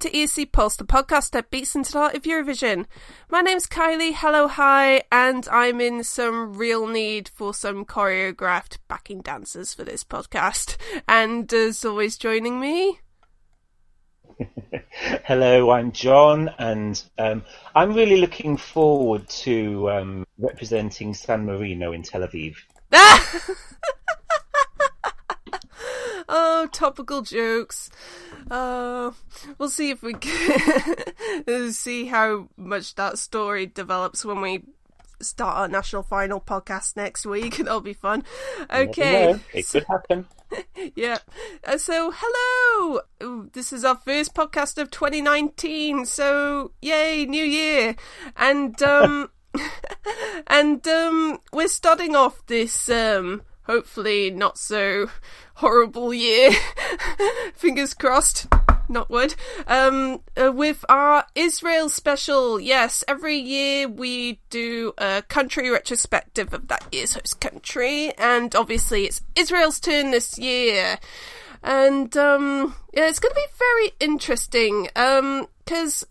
to ESC Pulse, the podcast that beats into the heart of Eurovision. My name's Kylie, hello, hi, and I'm in some real need for some choreographed backing dancers for this podcast. And as always, joining me. Hello, I'm John, and um, I'm really looking forward to um, representing San Marino in Tel Aviv. oh, topical jokes. Uh, we'll see if we can see how much that story develops when we start our national final podcast next week. That'll be fun. Okay, it could happen. yeah. Uh, so, hello. This is our first podcast of 2019. So, yay, new year. And um and um we're starting off this um hopefully not so horrible year. Fingers crossed. Not wood. Um, uh, with our Israel special, yes, every year we do a country retrospective of that year's host country, and obviously it's Israel's turn this year. And, um, yeah, it's gonna be very interesting, um, cause,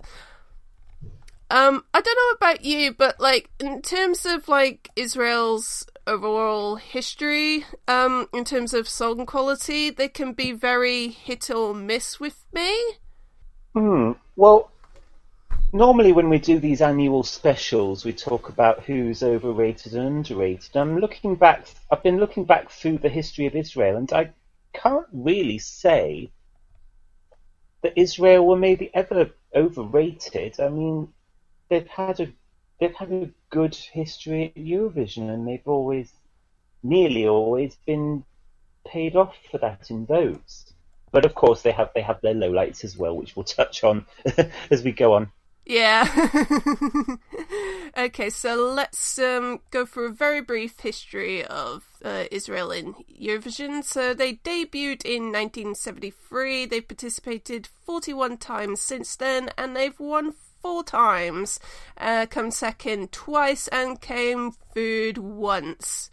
um, I don't know about you, but like, in terms of like Israel's overall history um, in terms of song quality. They can be very hit or miss with me. Hmm. Well, normally when we do these annual specials, we talk about who's overrated and underrated. I'm looking back. I've been looking back through the history of Israel, and I can't really say that Israel were maybe ever overrated. I mean, they've had a they've had a good history at Eurovision, and they've always, nearly always, been paid off for that in votes. But of course, they have they have their lowlights as well, which we'll touch on as we go on. Yeah. okay, so let's um, go through a very brief history of uh, Israel in Eurovision. So they debuted in 1973. They've participated 41 times since then, and they've won four times, uh, come second twice, and came third once.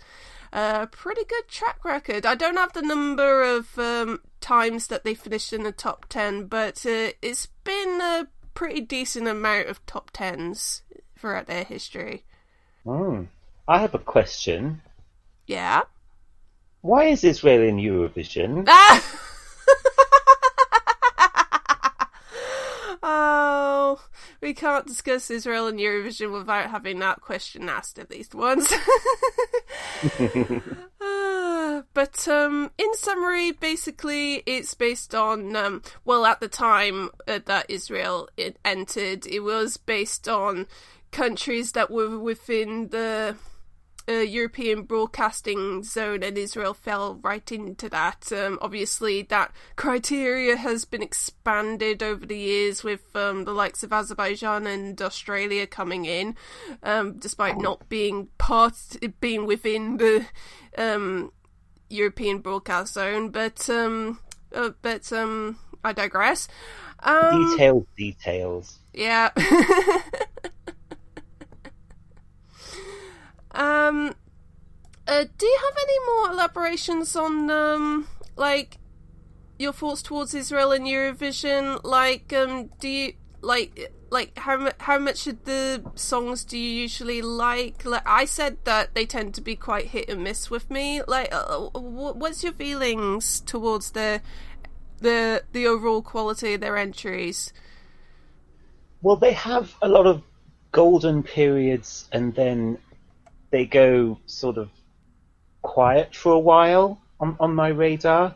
Uh, pretty good track record. I don't have the number of um, times that they finished in the top 10, but uh, it's been a pretty decent amount of top 10s throughout their history. Mm. I have a question. Yeah? Why is Israel in Eurovision? we can't discuss Israel and Eurovision without having that question asked at least once. uh, but um, in summary, basically, it's based on um, well, at the time uh, that Israel entered, it was based on countries that were within the uh, European broadcasting zone, and Israel fell right into that. Um, obviously, that criteria has been expanded over the years with um, the likes of Azerbaijan and Australia coming in, um, despite not being part, being within the um, European broadcast zone. But um, uh, but um, I digress. details, details. Yeah. Um, uh, do you have any more elaborations on um, like your thoughts towards Israel and Eurovision? Like, um, do you like like how how much of the songs do you usually like? Like I said that they tend to be quite hit and miss with me. Like, uh, what's your feelings towards the the the overall quality of their entries? Well, they have a lot of golden periods and then they go sort of quiet for a while on, on my radar.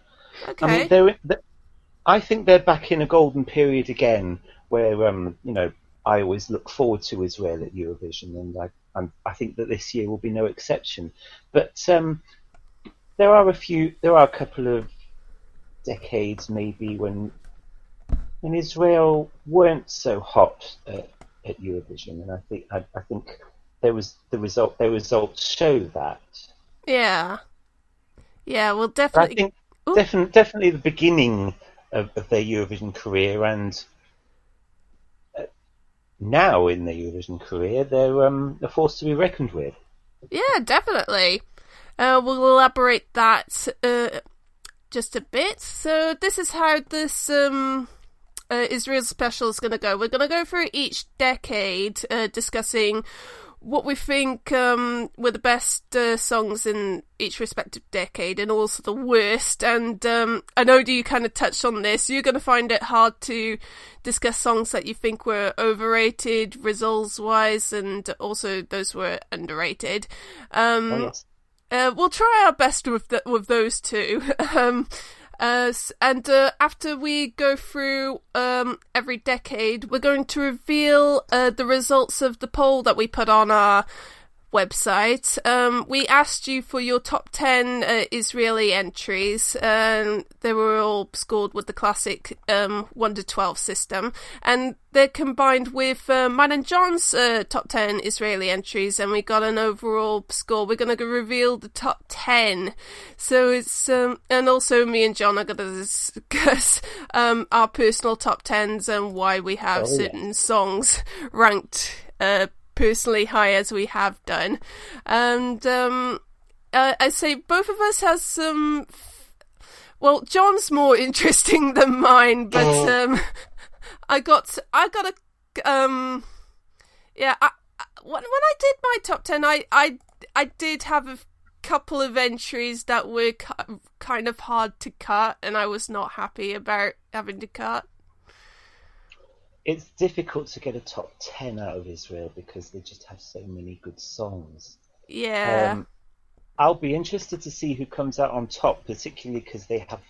Okay. I mean, they're, they're, I think they're back in a golden period again, where um, you know I always look forward to Israel at Eurovision, and I I'm, i think that this year will be no exception. But um, there are a few, there are a couple of decades maybe when when Israel weren't so hot at, at Eurovision, and I think I, I think there was the result. Their results show that. Yeah, yeah. Well, definitely. But I think definitely, definitely the beginning of, of their Eurovision career, and uh, now in their Eurovision career, they're um, a force to be reckoned with. Yeah, definitely. Uh, we'll elaborate that uh, just a bit. So this is how this um, uh, Israel special is going to go. We're going to go through each decade, uh, discussing what we think um, were the best uh, songs in each respective decade and also the worst. And um, I know you kind of touched on this. You're going to find it hard to discuss songs that you think were overrated, results wise, and also those were underrated. Um, Oh, yes. uh, we'll try our best with the, with those two. uh, and uh, after we go through um, every decade, we're going to reveal uh, the results of the poll that we put on our website. Um, we asked you for your top 10 uh, Israeli entries, and they were all scored with the classic um, 1 to 12 system. And they're combined with uh, mine and John's uh, top 10 Israeli entries, and we got an overall score. We're going to reveal the top 10. So it's, um, and also me and John are going to discuss um, our personal top 10s and why we have Oh, yeah. certain songs ranked uh, personally high as we have done. And um, uh, I say both of us has some. Well, John's more interesting than mine, but Oh. um, I got I got a um, yeah. I, I- when when I did my top ten, I I I did have a couple of entries that were ki- kind of hard to cut, and I was not happy about having to cut. It's difficult to get a top 10 out of Israel because they just have so many good songs. Yeah. Um, I'll be interested to see who comes out on top, particularly because they have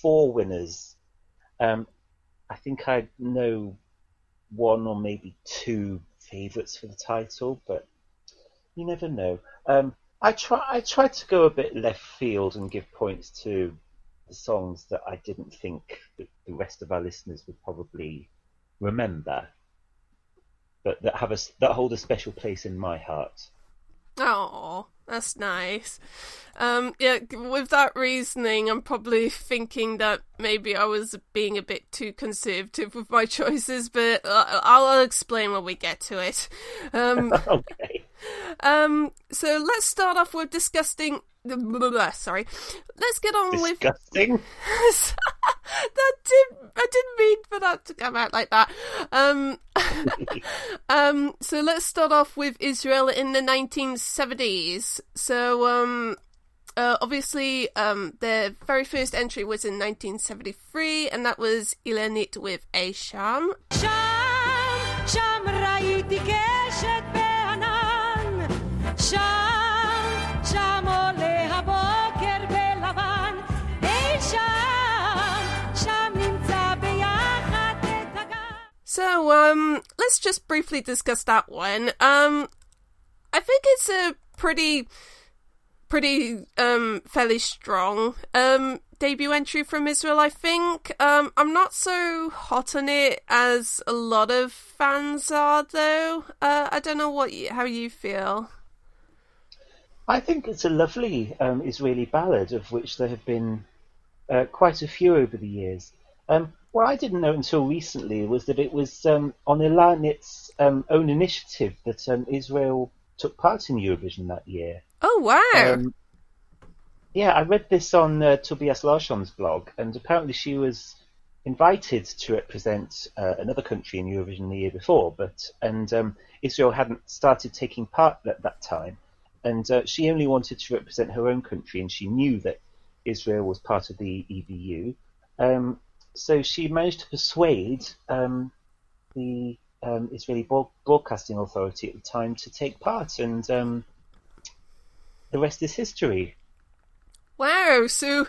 four winners. Um, I think I know one or maybe two favourites for the title, but you never know. Um, I try. I tried to go a bit left field and give points to the songs that I didn't think the rest of our listeners would probably remember, but that have a that hold a special place in my heart. Oh, that's nice. Um, yeah, with that reasoning, I'm probably thinking that maybe I was being a bit too conservative with my choices, but uh, I'll explain when we get to it. Um, okay. um, so let's start off with discussing. Blah, blah, blah, sorry. Let's get on Disgusting. with. Disgusting. that did. I didn't mean for that to come out like that. Um, um, so let's start off with Israel in the 1970s. So um, uh, obviously, um, their very first entry was in 1973, and that was Ilanit with Ey Sham. Sham, Sham, So, um, let's just briefly discuss that one. Um, I think it's a pretty, pretty, um, fairly strong, um, debut entry from Israel, I think. Um, I'm not so hot on it as a lot of fans are, though. Uh, I don't know what you, how you feel. I think it's a lovely um, Israeli ballad, of which there have been uh, quite a few over the years. Um, what I didn't know until recently was that it was um, on Ilanit's um, own initiative that um, Israel took part in Eurovision that year. Oh, wow. Um, yeah, I read this on uh, Tobias Larsson's blog, and apparently she was invited to represent uh, another country in Eurovision the year before, but and um, Israel hadn't started taking part at that time, and uh, she only wanted to represent her own country, and she knew that Israel was part of the EBU, um, so she managed to persuade um, the um, Israeli Broad- Broadcasting Authority at the time to take part, and um, the rest is history. Wow, so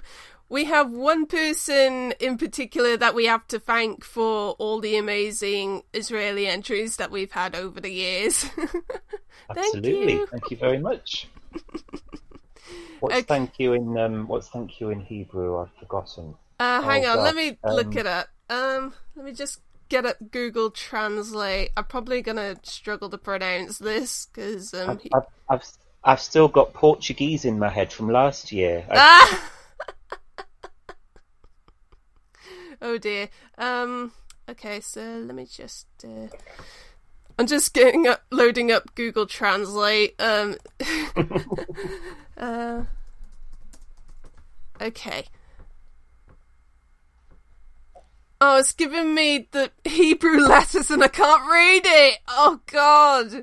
we have one person in particular that we have to thank for all the amazing Israeli entries that we've had over the years. Thank Absolutely. you. Thank you very much. What's Okay. thank you in um, what's thank you in Hebrew? I've forgotten. Uh, hang Oh, on, let God. me look Um, it up. Um, let me just get up Google Translate. I'm probably gonna struggle to pronounce this because um. I've, I've, I've I've still got Portuguese in my head from last year. Ah! oh dear. Um. Okay, so let me just. Uh... I'm just getting up, loading up Google Translate. Um. uh. Okay. Oh, it's giving me the Hebrew letters and I can't read it. Oh God.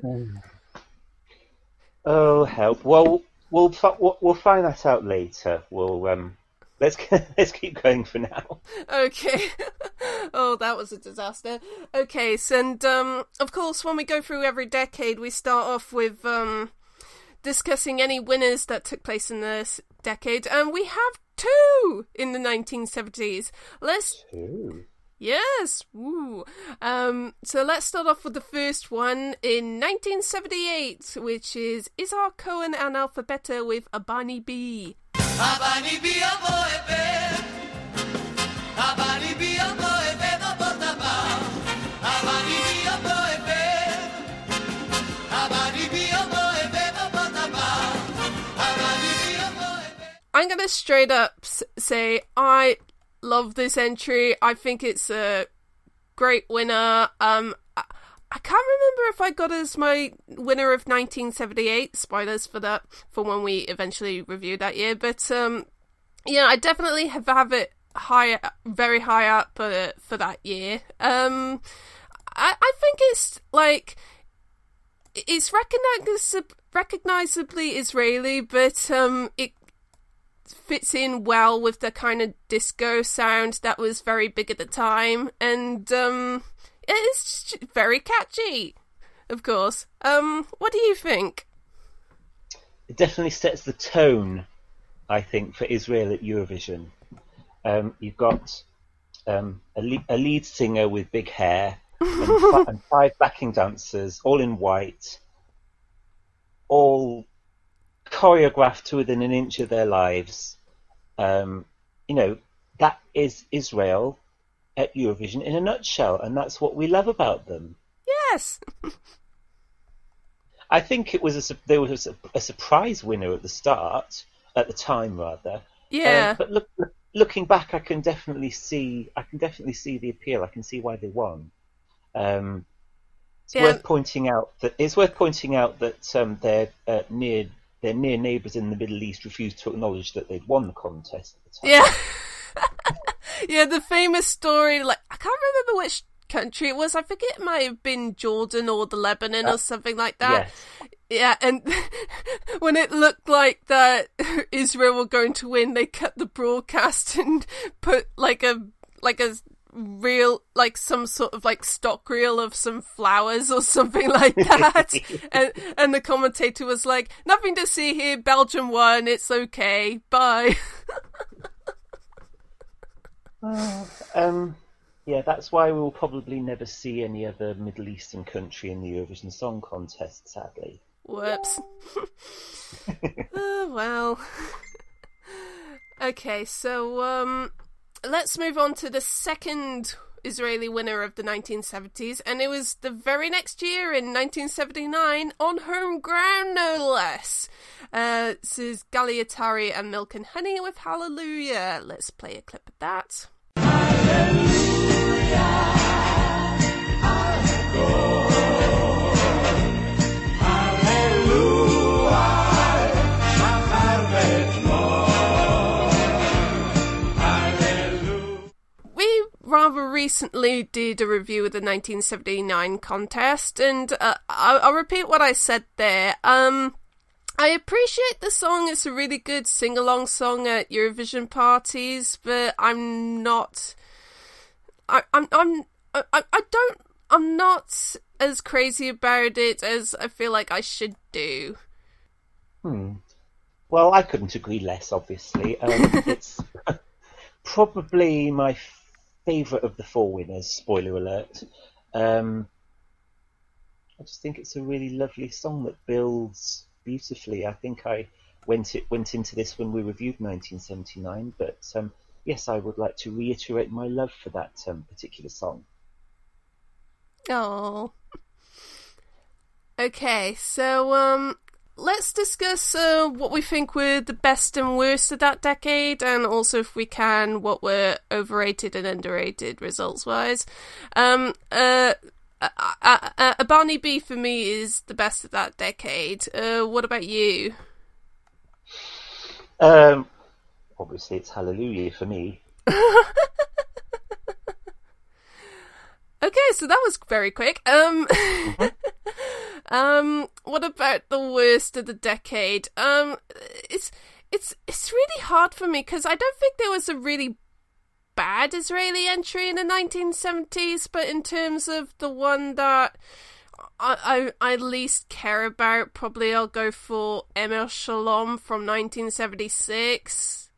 Oh help! Well, we'll we'll, we'll find that out later. We'll um, let's let's keep going for now. Okay. oh, that was a disaster. Okay, so and um, of course, when we go through every decade, we start off with um, discussing any winners that took place in this decade, and we have two in the 1970s. Let's Ooh. Yes. Woo. Um, so let's start off with the first one in 1978, which is Izhar Cohen and Alphabeta with A-Ba-Ni-Bi. Abani bi abo ebe. Abani bi abo ebe no botaba. Abani bi abo ebe. Abani bi abo ebe no botaba. Abani bi abo ebe. I'm gonna straight up say I love this entry. I think it's a great winner. Um, I, can't remember if I got as my winner of 1978. Spoilers for that for when we eventually review that year, but um, yeah, I definitely have have it high, very high up uh, for that year. Um, I I think it's like it's recognizab- recognizably Israeli, but um, it fits in well with the kind of disco sound that was very big at the time, and um, it's very catchy. Of course. Um, what do you think? It definitely sets the tone, I think, for Israel at Eurovision. Um, you've got um, a, le- a lead singer with big hair and, fi- and five backing dancers, all in white, all choreographed to within an inch of their lives. Um, you know, that is Israel at Eurovision in a nutshell, and that's what we love about them. Yes. I think it was a, there was a, a surprise winner at the start, at the time rather. Yeah. Um, but look, look, looking back, I can definitely see, I can definitely see the appeal. I can see why they won. Um, it's Yeah. worth pointing out that it's worth pointing out that um, their uh, near their near neighbours in the Middle East refused to acknowledge that they'd won the contest at the time. Yeah. yeah, the famous story, like, I can't remember which country it was. I think it might have been Jordan or the Lebanon or uh, something like that. Yes. Yeah, and when it looked like that Israel were going to win, they cut the broadcast and put like a like a real like some sort of like stock reel of some flowers or something like that. and and the commentator was like, "Nothing to see here. Belgium won. It's okay. Bye." Um, yeah, that's why we will probably never see any other Middle Eastern country in the Eurovision Song Contest, sadly. Whoops. oh, well. okay, so um, let's move on to the second Israeli winner of the 1970s, and it was the very next year in 1979 on home ground, no less. Uh, this is Gali Atari and Milk and Honey with Hallelujah. Let's play a clip of that. we rather recently did a review of the 1979 contest, and uh, I'll, I'll repeat what I said there. Um, I appreciate the song; it's a really good sing-along song at Eurovision parties, but I'm not. I, I'm. I'm. I, I I don't. I'm not as crazy about it as I feel like I should do. Well, I couldn't agree less, obviously. Um, it's probably my favourite of the four winners, spoiler alert. Um, I just think it's a really lovely song that builds beautifully. I think I went it went into this when we reviewed 1979, but um, yes, I would like to reiterate my love for that um, particular song. Oh. Okay, so um let's discuss uh, what we think were the best and worst of that decade and also if we can what were overrated and underrated results wise. Um uh uh, uh, A-Ba-Ni-Bi for me is the best of that decade. Uh, what about you? Um, obviously, it's Hallelujah for me. Okay, so that was very quick. Um, um, what about the worst of the decade? Um, it's it's it's really hard for me because I don't think there was a really bad Israeli entry in the 1970s, but in terms of the one that I, I, I least care about, probably I'll go for Emor Shalom from 1976.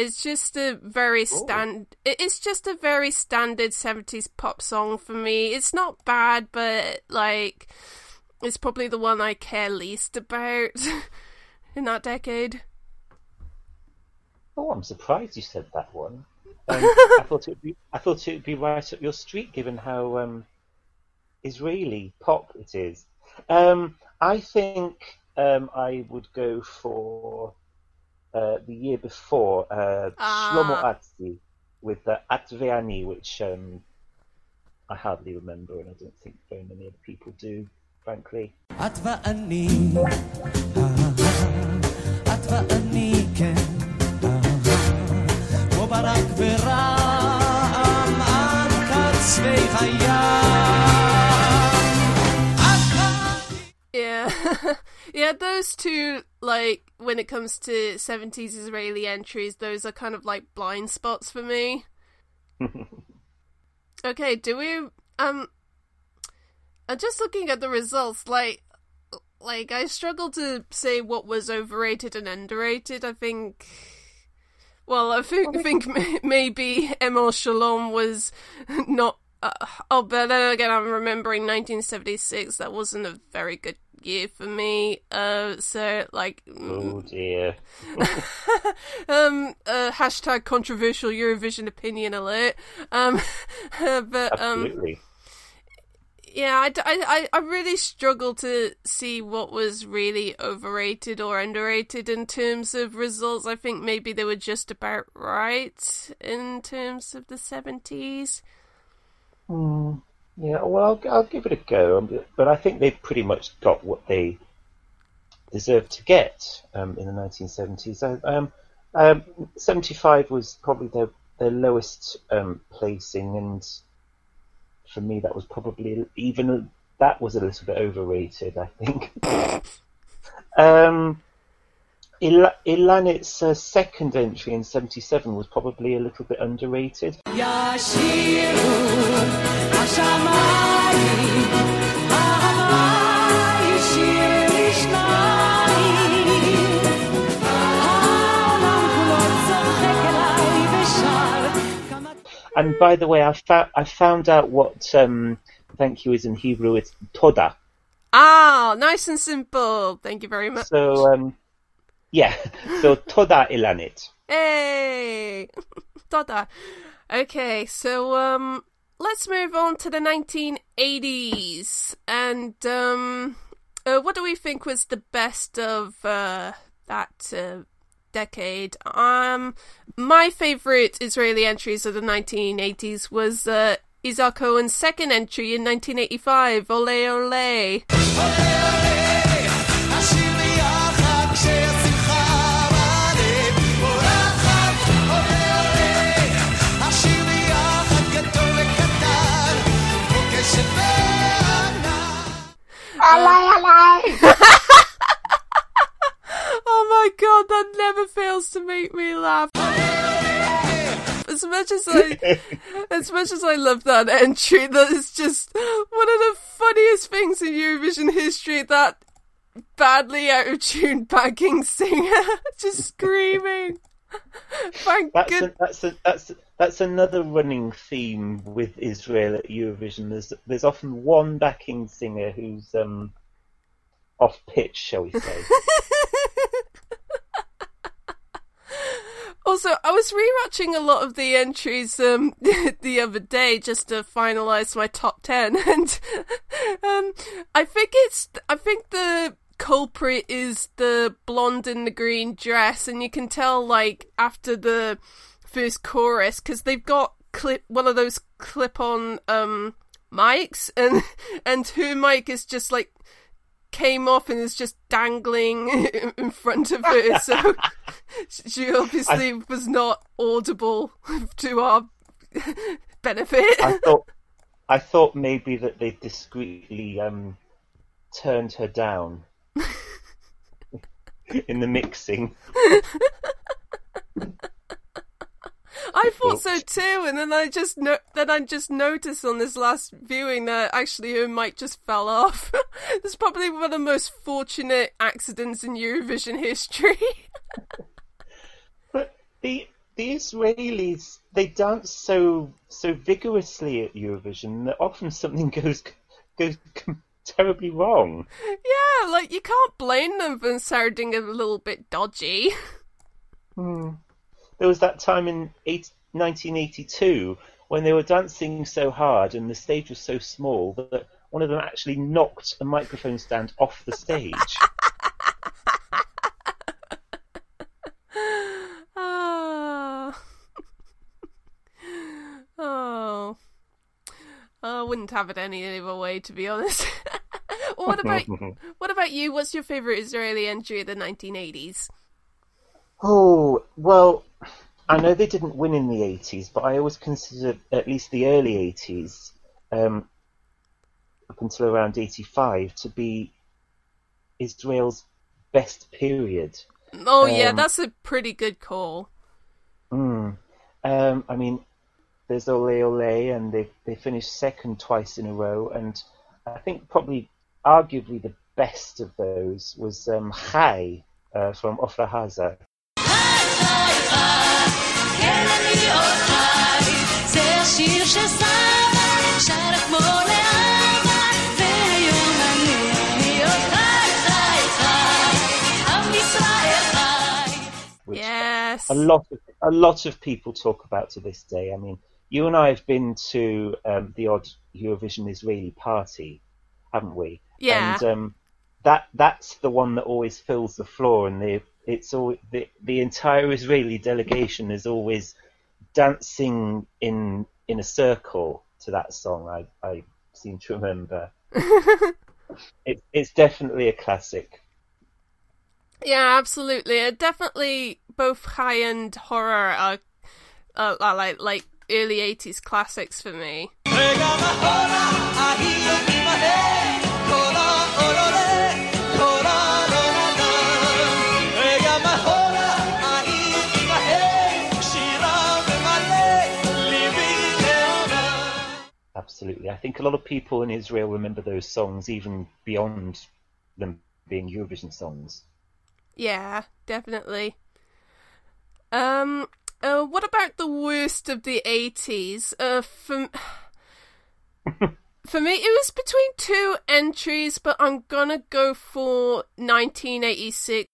It's just a very stand. It's just a very standard seventies pop song for me. It's not bad, but like, it's probably the one I care least about in that decade. Oh, I'm surprised you said that one. Um, I thought it would be. I thought it would be right up your street, given how um, Israeli pop it is. Um, I think um, I would go for uh, the year before, uh, ah. Shlomo Artzi with uh, the which um, I hardly remember, and I don't think very many other people do, frankly. Yeah. Those two, like, when it comes to seventies Israeli entries, those are kind of like blind spots for me. okay, do we? Um, I'm just looking at the results. Like, like I struggle to say what was overrated and underrated. I think. Well, I think think maybe Emor Shalom was not. Uh, oh, but then again, I'm remembering 1976. That wasn't a very good year for me. Uh, so like, mm, Oh dear. um, uh, hashtag controversial Eurovision opinion alert. Um, but um, Absolutely. yeah, I really struggle to see what was really overrated or underrated in terms of results. I think maybe they were just about right in terms of the 70s. Yeah, well, I'll, I'll give it a go, um, but I think they've pretty much got what they deserve to get um, in the 1970s. Uh, Um, um, 75 was probably their, their lowest um, placing, and for me, that was probably even that was a little bit overrated. I think. Il- uh, second entry in 77 was probably a little bit underrated. And by the way, I, fa- I found out what um, thank you is in Hebrew. It's toda. Ah, nice and simple. Thank you very much. So um, yeah. So toda Ilanit. Hey, toda. Okay, so um, let's move on to the 1980s, and um, uh, what do we think was the best of uh, that uh, decade? Um, my favorite Israeli entries of the 1980s was uh, Izhar Cohen's second entry in 1985, Ole Ole. ole, ole. Oh my god, that never fails to make me laugh. As much as I, as much as I love that entry, that is just one of the funniest things in Eurovision history. That badly out of tune backing singer just screaming. Thank That's good. a, that's a, that's that's another running theme with Israel at Eurovision. There's there's often one backing singer who's um, off pitch, shall we say? Also, I was rewatching a lot of the entries um, the other day just to finalize my top ten, and um, I think it's I think the culprit is the blonde in the green dress, and you can tell like after the first chorus because they've got clip one of those clip-on um mics, and and her mic is just like came off and is just dangling in front of her, so she obviously was not audible to our benefit. I thought I thought maybe that they discreetly um, turned her down in the mixing. I thought so too, and then I just no- then I just noticed on this last viewing that actually her mic just fell off. it's probably one of the most fortunate accidents in Eurovision history. But the the Israelis they dance so so vigorously at Eurovision that often something goes goes terribly wrong. yeah, like you can't blame them for sounding a little bit dodgy. Hmm. There was that time in eight, 1982 when they were dancing so hard and the stage was so small that one of them actually knocked a microphone stand off the stage. wouldn't have it any other way, to be honest. Well, what about what about you? What's your favorite Israeli entry of the 1980s? Oh, well, I know they didn't win in the 80s, but I always considered at least the early 80s, um, up until around 85, to be Israel's best period. Oh yeah, Um, that's a pretty good call. Mm. Um, I mean, there's Ole Ole, and they they finished second twice in a row. And I think probably, arguably, the best of those was um, Chai uh, from Ofra Haza. yes. A lot of a lot of people talk about to this day. I mean, you and I have been to um, the odd Eurovision Israeli party, haven't we? Yeah. And um, that that's the one that always fills the floor, and the it's all the the entire Israeli delegation is always dancing in in a circle to that song. I I seem to remember. it, it's definitely a classic. Yeah, absolutely. Definitely both Chai and Hora are, uh, are like like early 80s classics for me. Absolutely. I think a lot of people in Israel remember those songs even beyond them being Eurovision songs. Yeah, definitely. Um, uh, what about the worst of the 80s? Uh, for, for me, it was between two entries, but I'm gonna go for 1986.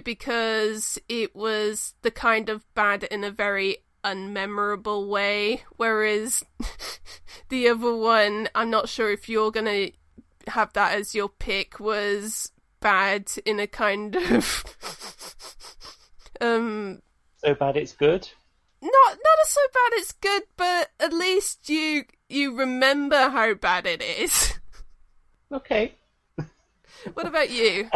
Because it was the kind of bad in a very unmemorable way, whereas the other one, I'm not sure if you're gonna have that as your pick, was bad in a kind of um So bad it's good. not not as so bad it's good, but at least you you remember how bad it is. Okay. what about you?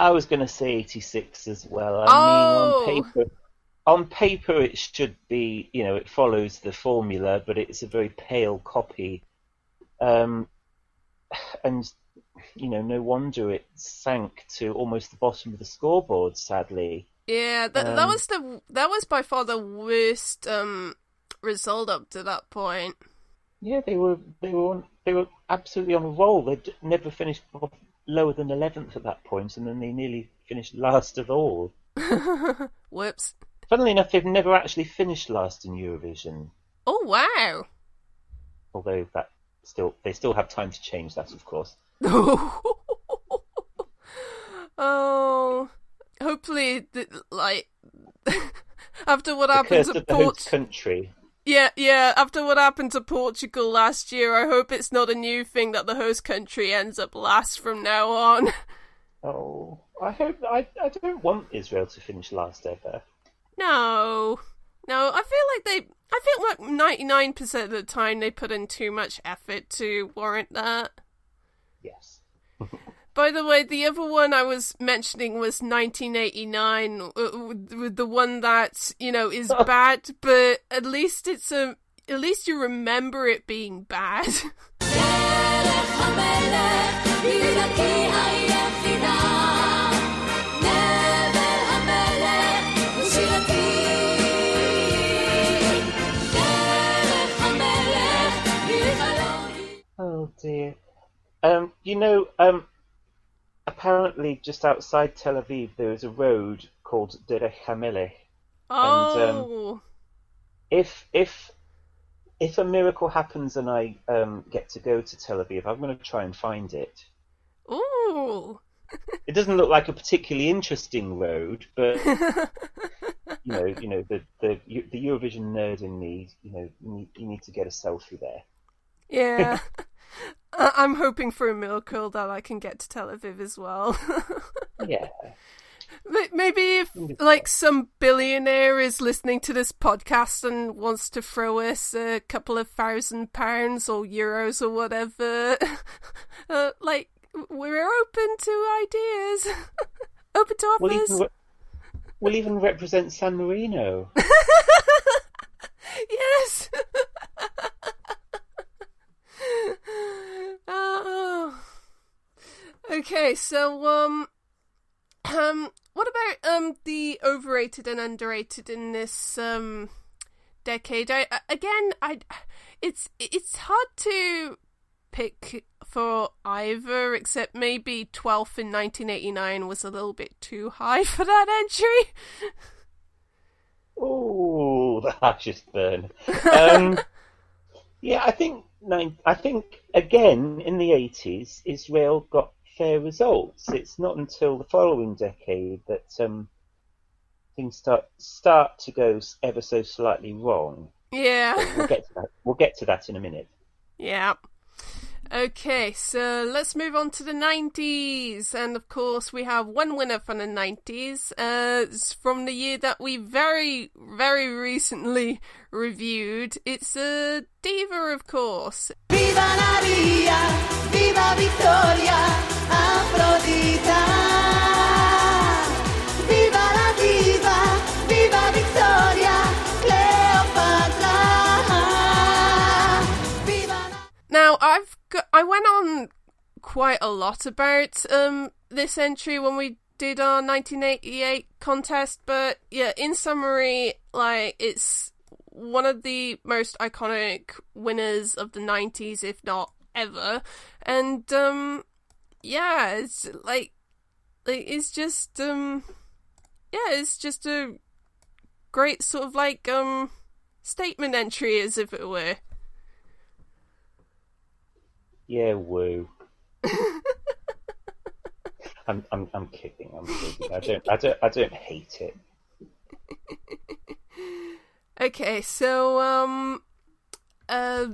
I was going to say 86 as well. I Oh. mean, on paper, on paper it should be, you know, it follows the formula, but it's a very pale copy. Um, and, you know, no wonder it sank to almost the bottom of the scoreboard, sadly. Yeah, that that Um, was the that was by far the worst um result up to that point. Yeah, they were they were on, they were absolutely on a roll. They'd never finished lower than eleventh at that point, and then they nearly finished last of all. Whoops. Funnily enough, they've never actually finished last in Eurovision, Oh wow. although that still they still have time to change that, of course. oh, hopefully, like after what The happens at of Port, country. Yeah, yeah. After what happened to Portugal last year, I hope it's not a new thing that the host country ends up last from now on. Oh, I hope I. I don't want Israel to finish last ever. No, no. I feel like they. I feel like ninety nine percent of the time they put in too much effort to warrant that. Yes. By the way, the other one I was mentioning was 1989, with uh, the one that you know is bad, but at least it's a at least you remember it being bad. Oh dear. Um, you know, um, apparently just outside Tel Aviv there is a road called Derech HaMelech. oh, If if if a miracle happens and I um, get to go to Tel Aviv, I'm going to try and find it. ooh. It doesn't look like a particularly interesting road, but you know, you know, the the the Eurovision nerd in me, you know, you need, you need to get a selfie there. Yeah. I- I'm hoping for a miracle that I can get to Tel Aviv as well. Yeah. Maybe if like some billionaire is listening to this podcast and wants to throw us a couple of thousand pounds or euros or whatever, uh, like we're open to ideas, open to We'll offers. even re- we'll even represent San Marino. Yes. oh. Okay, so um, um, what about um the overrated and underrated in this um decade? I again, I it's it's hard to pick for either, except maybe 12th in 1989 was a little bit too high for that entry. Oh, the harshest burn. Um, yeah, I think nine, I think again in the eighties, Israel got fair results. It's not until the following decade that um, things start start to go ever so slightly wrong. Yeah. We'll get to that. We'll get to that in a minute. Yeah. Okay, so let's move on to the 90s. And of course, we have one winner from the 90s. Uh, it's from the year that we very, very recently reviewed. It's a diva, of course. Viva la via, viva Victoria, Now, I've got, I went on quite a lot about um this entry when we did our 1988 contest, but yeah, in summary, like it's one of the most iconic winners of the 90s, if not ever, and um yeah, it's like like it's just um yeah, it's just a great sort of like um statement entry as if it were. Yeah, woo. I'm, I'm, I'm kidding. I'm kidding. I don't, I don't, I don't hate it. Okay, so um uh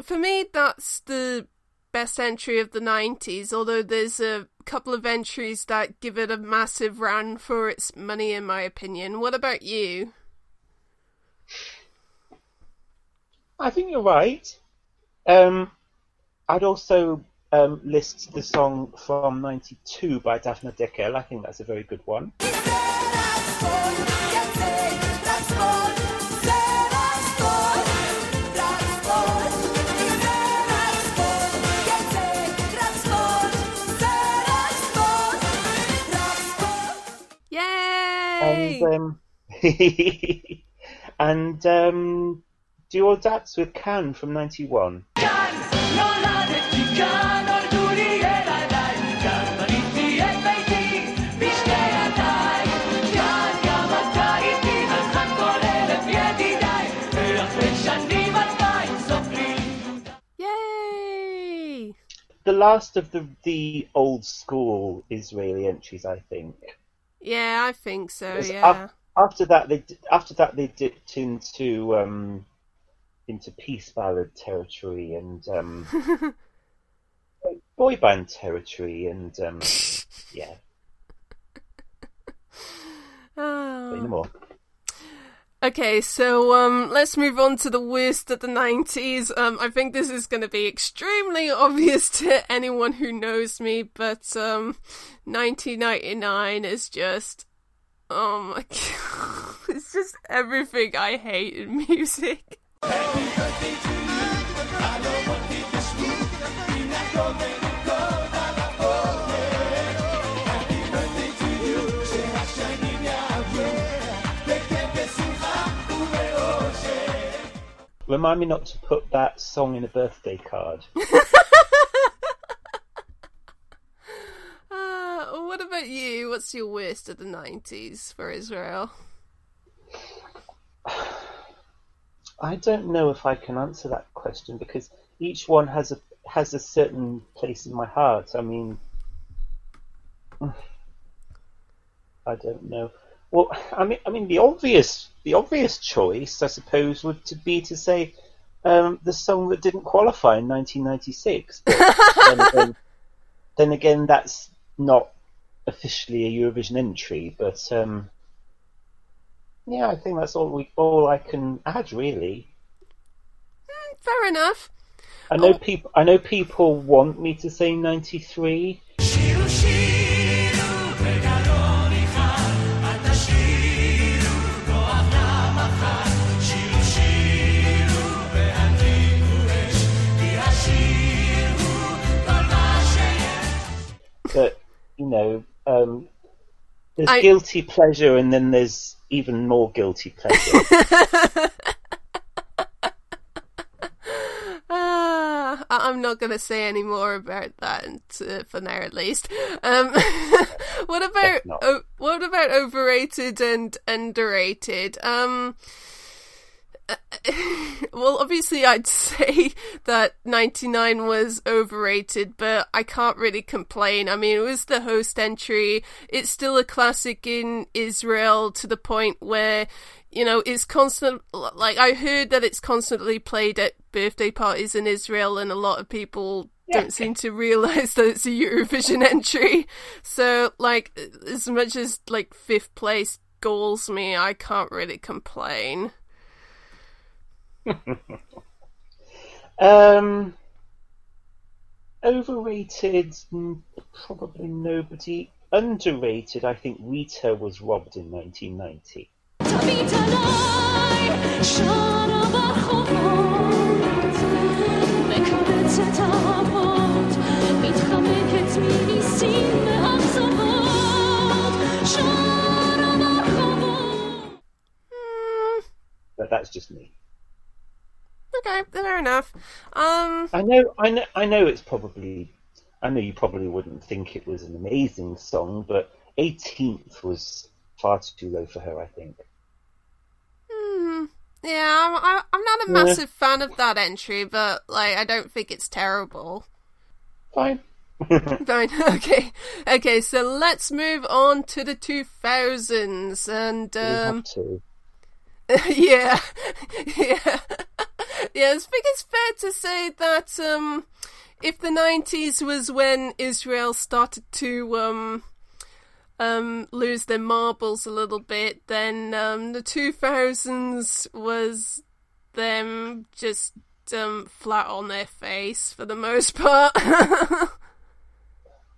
for me that's the best entry of the 90s, although there's a couple of entries that give it a massive run for its money in my opinion. What about you? I think you're right. Um, I'd also um, list the song from '92 by Daphne Dekel. I think that's a very good one. um, and um, all that with Kan from '91. the last of the the old school Israeli entries, I think. Yeah, I think so, yeah. After that, they after that they dipped into um, into peace ballad territory and um, boy band territory, and um, yeah, Ah. say no more. Okay, so um, let's move on to the worst of the 90s. Um, I think this is going to be extremely obvious to anyone who knows me, but um, 1999 is just. Oh my god. It's just everything I hate in music. Remind me not to put that song in a birthday card. Uh, what about you? What's your worst of the 90s for Israel? I don't know if I can answer that question because each one has a has a certain place in my heart. I mean, I don't know. Well, I mean, I mean, the obvious, the obvious choice, I suppose, would to be to say um, the song that didn't qualify in 1996. then, again, then, again, that's not officially a Eurovision entry, but um, yeah, I think that's all we, all I can add really. Mm, fair enough. I know oh. people. I know people want me to say 93, you know, um, there's I- guilty pleasure, and then there's even more guilty pleasure. Ah, I'm not going to say any more about that uh, for now, at least. Um, what about o- what about overrated and underrated? Um, well, obviously, I'd say that 99 was overrated, but I can't really complain. I mean, it was the host entry. It's still a classic in Israel to the point where, you know, it's constant. Like, I heard that it's constantly played at birthday parties in Israel, and a lot of people don't seem to realize that it's a Eurovision entry. So, like, as much as, like, fifth place galls me, I can't really complain um, overrated, mm, probably nobody. Underrated, I think Rita was robbed in 1990. But that's just me. Okay, fair enough. Um, I know, I know, I know. It's probably. I know you probably wouldn't think it was an amazing song, but 18th was far too low for her. I think. hmm, yeah, I'm, I- I'm not a Yeah. massive fan of that entry, but like, I don't think it's terrible. Fine. Fine, okay, okay. So let's move on to the 2000s, and um. yeah, yeah, yeah. I think it's fair to say that um, if the nineties was when Israel started to um, um, lose their marbles a little bit, then um, the two thousands was them just um, flat on their face for the most part.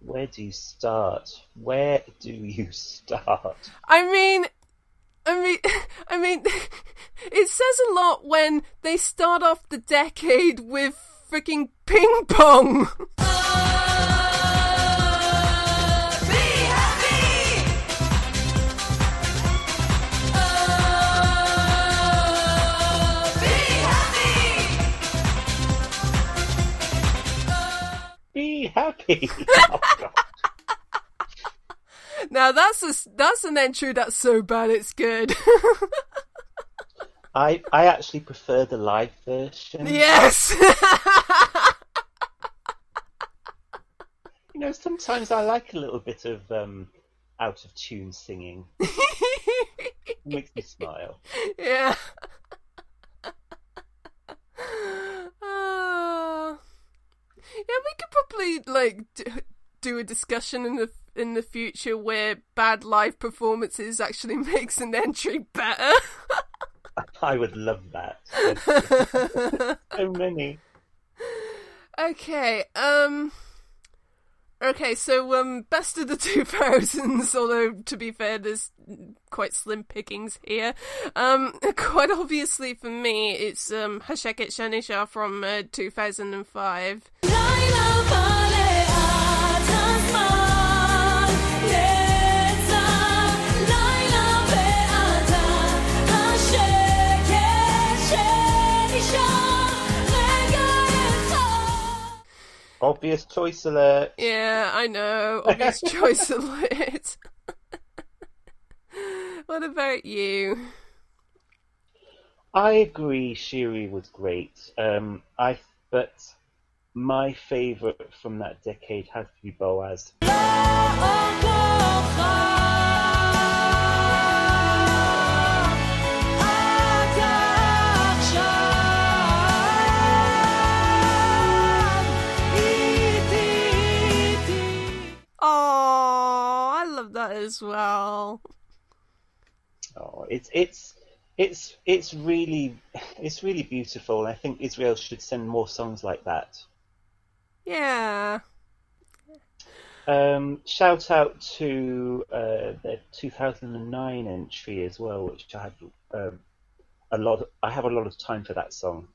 Where do you start? Where do you start? I mean, I mean, I mean, it says a lot when they start off the decade with freaking ping pong. Be happy. oh. Now that's a, that's an entry that's so bad it's good. I I actually prefer the live version. Yes. you know, sometimes I like a little bit of um, out of tune singing. makes me smile. Yeah. Ah. Yeah, we could probably like do a discussion in the in the future where bad live performances actually makes an entry better. I would love that. so many. Okay. Um. Okay, so um, best of the two thousands. Although to be fair, there's quite slim pickings here. Um, quite obviously for me, it's um Hasheket Shenish'ar from uh, two thousand and five. Obvious choice alert. Yeah, I know. Obvious choice alert. what about you? I agree. Shiri was great. Um, I but my favourite from that decade has to be Boaz. As well. Oh, it's it's it's it's really it's really beautiful. I think Israel should send more songs like that. Yeah. Um, shout out to uh, the 2009 entry as well, which I had um, a lot. I have a lot of time for that song.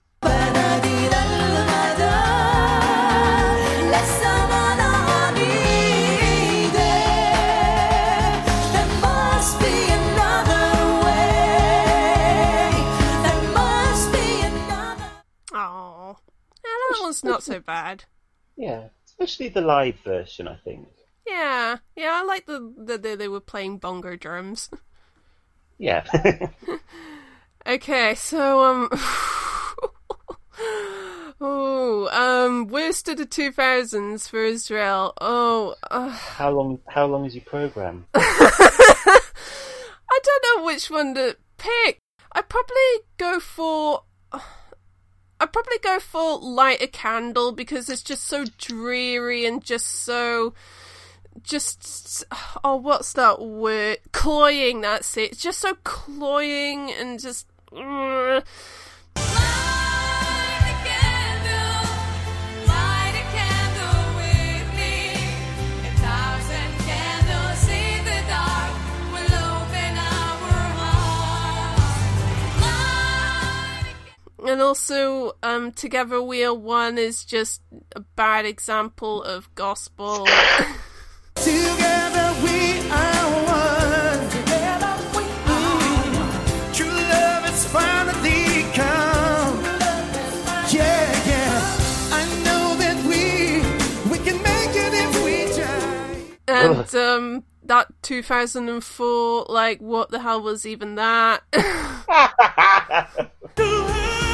One's not so bad. Yeah, especially the live version. I think. Yeah, yeah, I like the the, the they were playing bongo drums. Yeah. Okay, so um, oh, um, worst of the two thousands for Israel. Oh, uh, how long? How long is your program? I don't know which one to pick. I'd probably go for. I'd probably go for light a candle because it's just so dreary and just so. Just oh, what's that word? Cloying. That's it. It's just so cloying and just. ugh. And also, um, Together We Are One is just a bad example of gospel. Together we are one. Together we are. True love has finally come. Yeah, yeah. I know that we we can make it if we try. and um, that 2004, like, what the hell was even that?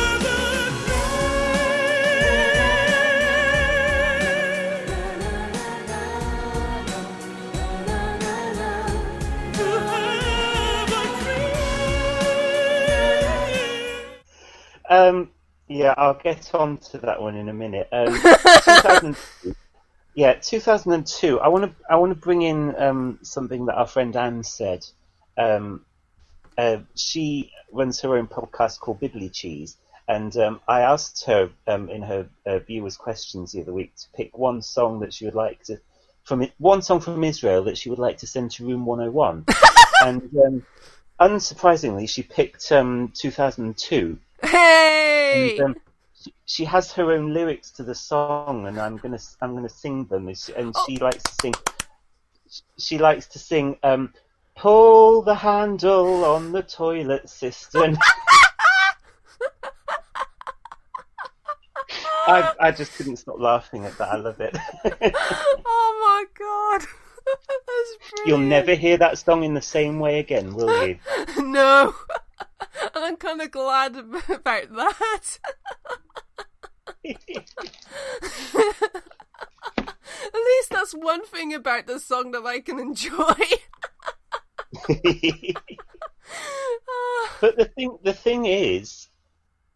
Um, yeah, I'll get on to that one in a minute. Um, 2000, yeah, 2002. I want to I want to bring in um, something that our friend Anne said. Um, uh, she runs her own podcast called Bibbly Cheese, and um, I asked her um, in her uh, viewers' questions the other week to pick one song that she would like to from one song from Israel that she would like to send to Room 101, and um, unsurprisingly, she picked um, 2002. hey! And, um, she, she has her own lyrics to the song, and I'm gonna I'm gonna sing them. And she, and she likes to sing. She likes to sing. Um, Pull the handle on the toilet cistern. I I just couldn't stop laughing at that. I love it. oh my god. You'll never hear that song in the same way again, will you? No. And I'm kind of glad about that. At least that's one thing about the song that I can enjoy. But the thing, the thing is,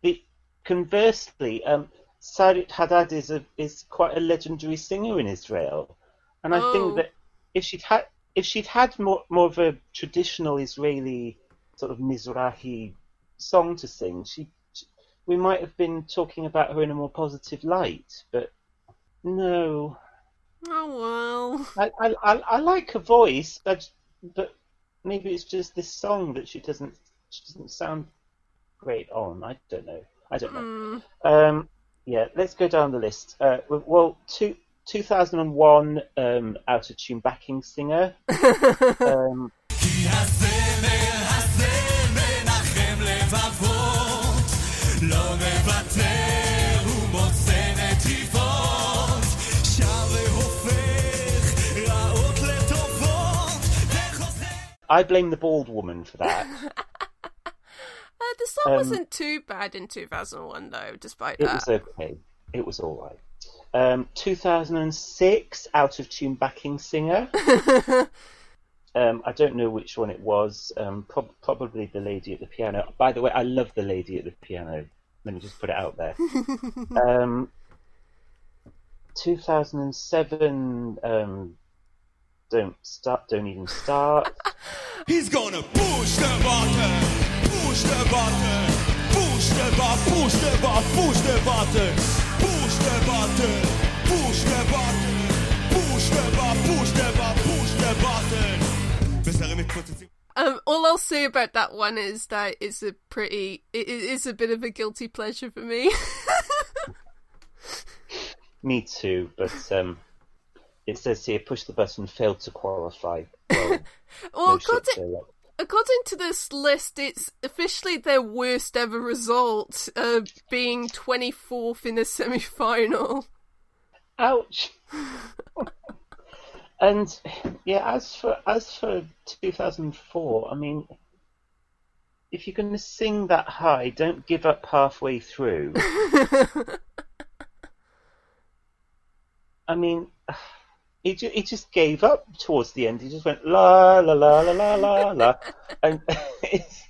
the conversely, um, Sarit Hadad is a is quite a legendary singer in Israel, and I Oh. think that if she'd had if she'd had more more of a traditional Israeli sort of Mizrahi song to sing, she, she we might have been talking about her in a more positive light. But no, Oh well. I I, I, I like her voice, but but maybe it's just this song that she doesn't she doesn't sound great on. I don't know. I don't know. Hmm. Um, yeah, let's go down the list. Uh, well, two, 2001 um, Out of Tune backing singer. um, I blame the bald woman for that. Uh, the song Um, wasn't too bad in 2001, though, despite It that. was okay. It was all right. Um, 2006 out of tune backing singer. Um, I don't know which one it was. Um, prob- probably the lady at the piano. By the way, I love the lady at the piano. Let me just put it out there. um, 2007. Um, don't start. Don't even start. He's gonna push the button, push the button, push the button, push the button, push the button, push the button, push the button, push the button, push the button, push the button. ושרים מתפוצצים. Um, all I'll say about that one is that it's a pretty, it, it is a bit of a guilty pleasure for me. Me too. But um, it says here, push the button, failed to qualify. Well, well, no shit, according, Sherlock. according to this list, it's officially their worst ever result, uh, being 24th in the semi final. Ouch. and yeah, as for as for 2004, I mean, if you're going to sing that high, don't give up halfway through. I mean, he ju- he just gave up towards the end. He just went la la la la la la la, and it's,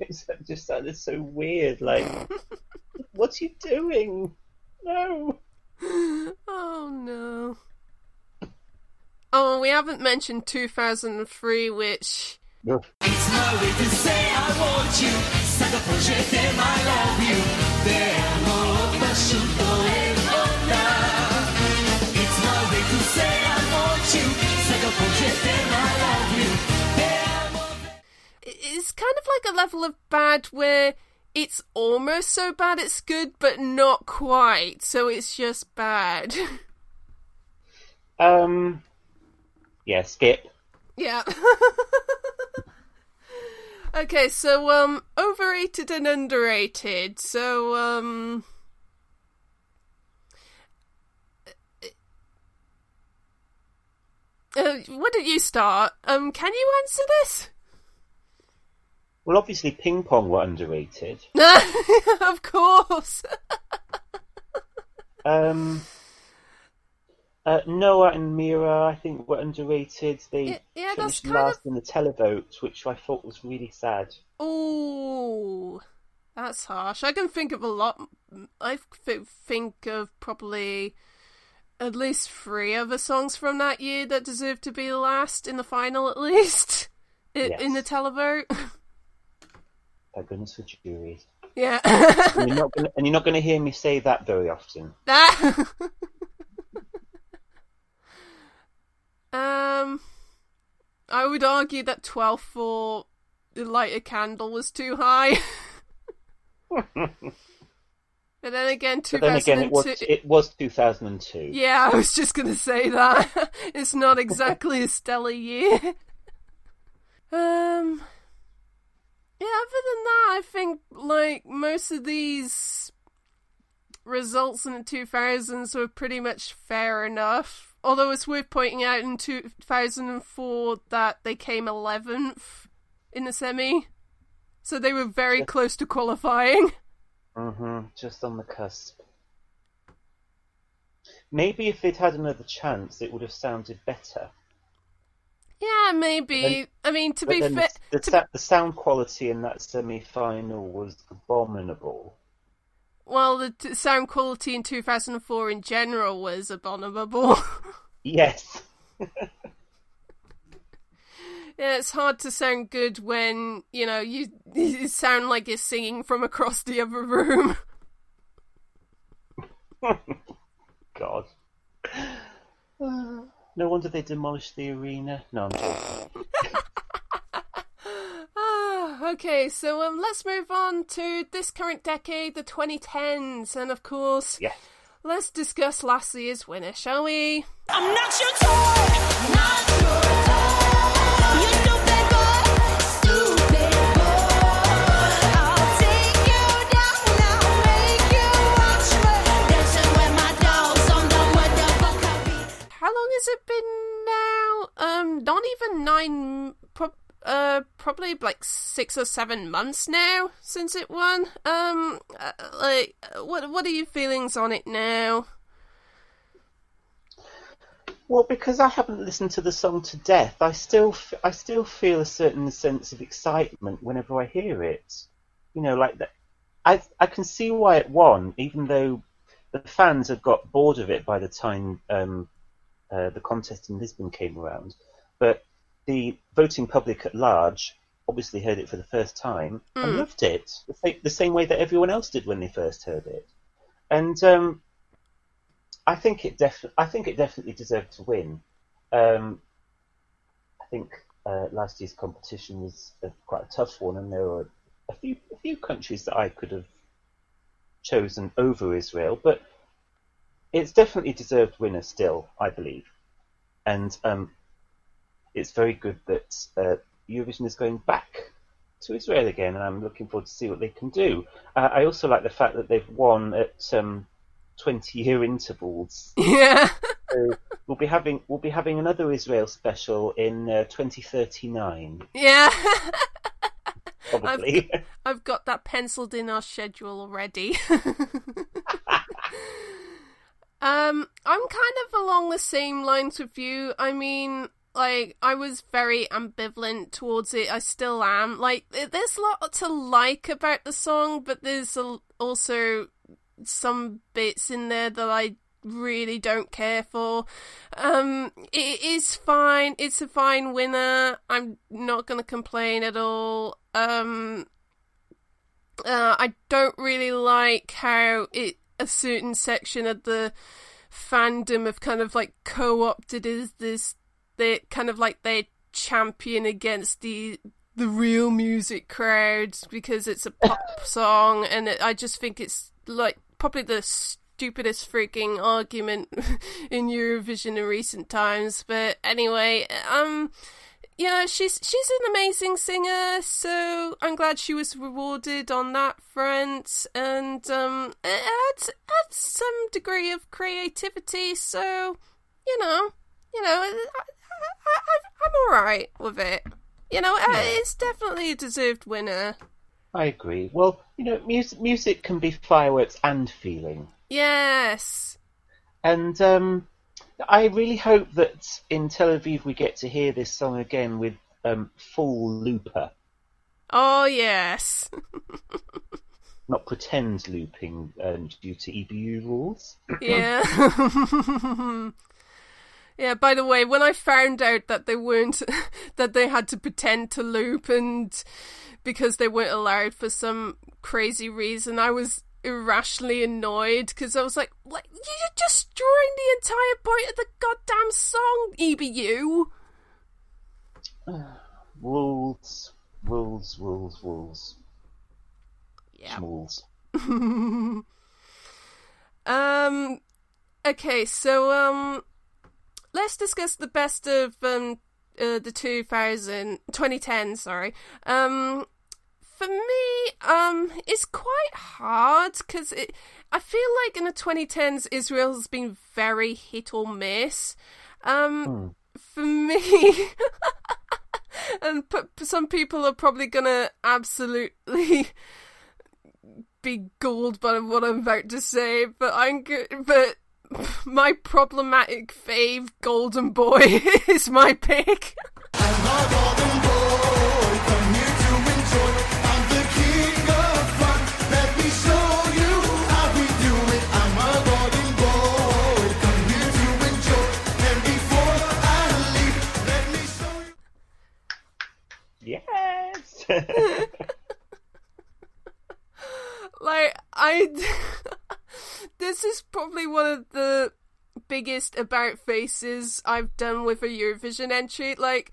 it's just sounded so weird. Like, what's he doing? No. Oh no. Oh, we haven't mentioned 2003, which. Ugh. It's my way to say I want you. Saca project and I love you. Te amo, pasciuto It's kind of like a level of bad where it's almost so bad it's good, but not quite, so it's just bad. Um. Yeah, skip. yeah. okay, so, um, overrated and underrated. So, um. Uh, why don't you start? Um, can you answer this? Well, obviously, ping pong were underrated. of course. Um. Uh, Noa and Mira, I think, were underrated. They Yeah, yeah, finished kind of- last in the televote, which I thought was really sad. Oh, that's harsh. I can think of a lot. I think of probably at least three other songs from that year that deserve to be last in the final, at least I- in the televote. Thank goodness for juries. yeah, And you're not gonna, and you're not going to hear me say that very often. that. um, I would argue that twelve for the light a candle was too high. But then again, But then again, it was 2002 it was 2002. Yeah, I was just gonna say that. it's not exactly a stellar year. Um Yeah, other than that, I think like most of these results in the two thousands were pretty much fair enough. Although it's worth pointing out in two thousand and four that they came eleventh in the semi. So they were very close to qualifying. hmm Just on the cusp. Maybe if they'd had another chance, it would have sounded better. Yeah, maybe. I mean, to be fair, the, the, sa- the sound quality in that semi-final was abominable. Well, the t- sound quality in 2004 in general was abominable. Yes. Yeah, it's hard to sound good when you know you, you sound like you're singing from across the other room. God. No wonder they demolished the arena. No, I'm joking. Ah, okay, so um, let's move on to this current decade, the 2010s, and of course, Yes. let's discuss last year's winner, shall we? I'm not your toy, not your has it been now? Um, not even nine. Pro- uh, probably like six or seven months now since it won. Um, uh, like, what what are your feelings on it now? Well, because I haven't listened to the song to death, I still I still feel a certain sense of excitement whenever I hear it. You know, like that. I I can see why it won, even though the fans had got bored of it by the time um, uh, the contest in Lisbon came around. But the voting public at large obviously heard it for the first time and loved it the, the same way that everyone else did when they first heard it. And um, I think it def- I think it definitely deserved to win. Um, I think uh, last year's competition was a, quite a tough one, and there were a few a few countries that I could have chosen over Israel, but it's definitely a deserved winner still, I believe. And um, it's very good that uh, Eurovision is going back to Israel again, and I'm looking forward to see what they can do. Uh, I also like the fact that they've won at um, 20 year intervals. Yeah. So we'll be having we'll be having another Israel special in uh, 2039, yeah. probably. I've got that penciled in our schedule already. um, I'm kind of along the same lines with you. I mean, like, I was very ambivalent towards it. I still am. Like, there's a lot to like about the song, but there's also some bits in there that I really don't care for. Um, it is fine. It's a fine winner. I'm not gonna complain at all. Um, uh, I don't really like how it a certain section of the fandom have kind of like co-opted as this they kind of like they champion against the the real music crowds because it's a pop song and it, I just think it's like probably the stupidest freaking argument in Eurovision in recent times. But anyway um know she's she's an amazing singer so i'm glad she was rewarded on that front. And um it adds, adds some degree of creativity so you know you know I, I, I, i'm all right with it. You know uh, it's definitely a deserved winner. I agree. Well, you know, music music can be fireworks and feeling, yes. And um, I really hope that in Tel Aviv we get to hear this song again with um, full looper, oh yes not pretend looping um, due to EBU rules. Yeah. yeah, by the way, when I found out that they weren't that they had to pretend to loop and because they weren't allowed for some crazy reason, I was irrationally annoyed because I was like, like you're destroying the entire point of the goddamn song, EBU. Rules, rules, rules, rules, Yeah. rules. Um. Okay, so um, let's discuss the best of um uh, the 2000 2010. Sorry. Um, for me, um, it's quite hard because it. I feel like in the 2010s, Israel has been very hit or miss. Um, for me. And p- some people are probably gonna absolutely be galled by what I'm about to say, but I'm good. But my problematic fave, Golden Boy, is my pick. like I this is probably one of the biggest about faces I've done with a Eurovision entry. Like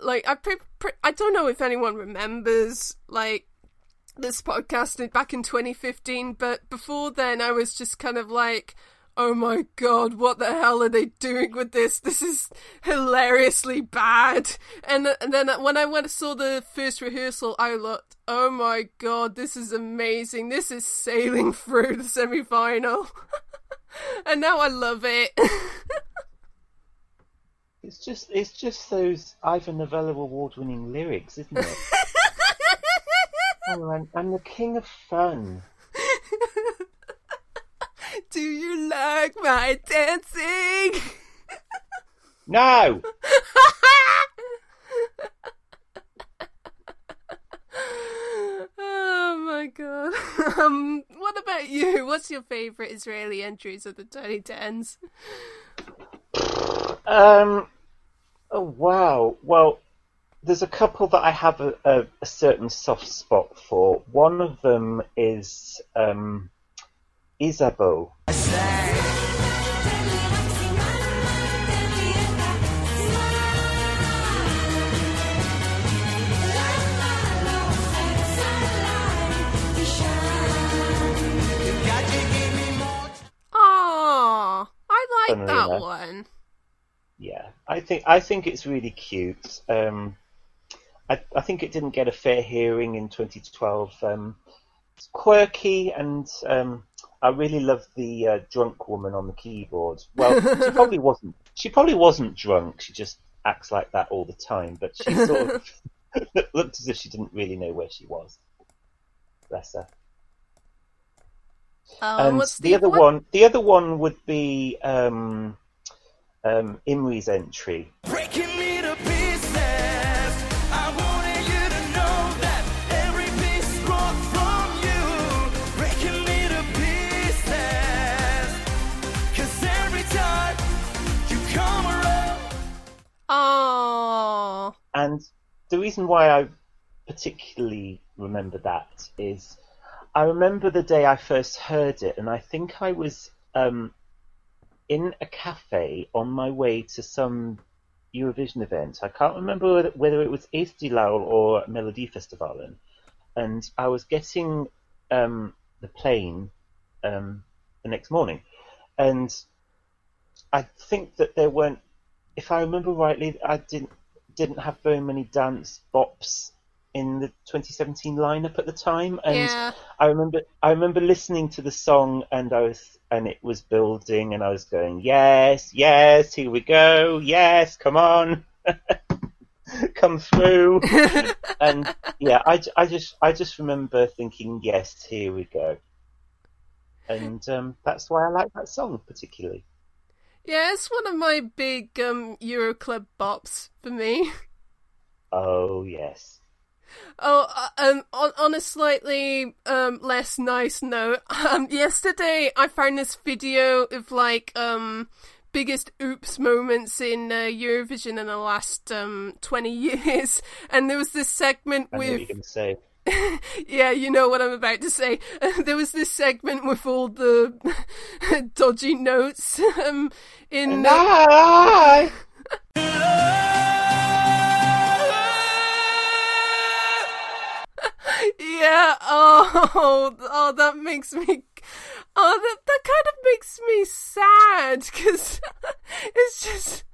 like I pre- pre- I don't know if anyone remembers like this podcast back in 2015 but before then I was just kind of like oh my god what the hell are they doing with this? This is hilariously bad. And, and then when I went saw the first rehearsal I looked oh my god this is amazing. This is sailing through the semi-final. And now I love it. It's just it's just those Ivor Novello award-winning lyrics, isn't it? oh, I'm, I'm the king of fun. Do you like my dancing No. oh my god. Um, what about you? What's your favourite Israeli entries of the 2010s? Um. Oh wow. Well, there's a couple that I have a, a, a certain soft spot for. One of them is um, Izabo. Oh, I like that one. Yeah, I think I think it's really cute. Um, I I think it didn't get a fair hearing in 2012. Um, it's quirky, and um, I really love the uh, drunk woman on the keyboard. Well, she probably wasn't. She probably wasn't drunk. She just acts like that all the time. But she sort of looked as if she didn't really know where she was. Bless her. Um, and what's the other one? the other one would be um, um, Imri's entry. Breaking me And the reason why I particularly remember that is I remember the day I first heard it, and I think I was um, in a cafe on my way to some Eurovision event. I can't remember whether, it was Eesti Laul or Melodifestivalen. And I was getting um, the plane um, the next morning. And I think that there weren't, if I remember rightly, I didn't didn't have very many dance bops in the 2017 lineup at the time, and Yeah. I remember I remember listening to the song, and I was and it was building, and I was going, yes, yes, here we go, yes, come on, come through, and yeah, I, I just I just remember thinking, yes, here we go, and um, that's why I like that song particularly. Yeah, it's one of my big um, Euroclub bops for me. Oh yes. Oh, uh, um, on, on a slightly um less nice note, um, yesterday I found this video of like um biggest oops moments in uh, Eurovision in the last um twenty years, and there was this segment I with you're going to say. yeah, you know what I'm about to say. there was this segment with all the dodgy notes um in. uh, Yeah. Oh, oh, that makes me. Oh, that that kind of makes me sad because it's just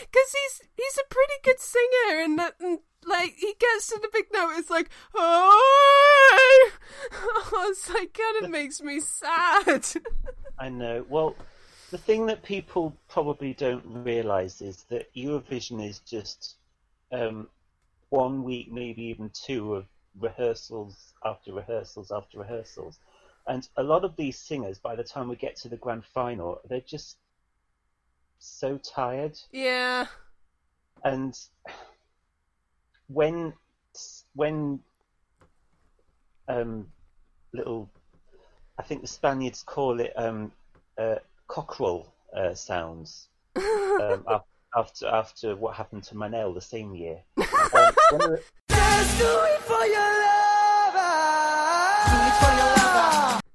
because he's he's a pretty good singer and that and, like he gets to the big note. It's like oh, oh it's like kind of makes me sad. I know. Well, the thing that people probably don't realise is that Eurovision is just um, one week, maybe even two, of rehearsals after rehearsals after rehearsals. And a lot of these singers, by the time we get to the grand final, they're just so tired. yeah. And when when um, little, I think the Spaniards call it um, uh, cockerel uh, sounds um, after after what happened to Manel the same year. Um,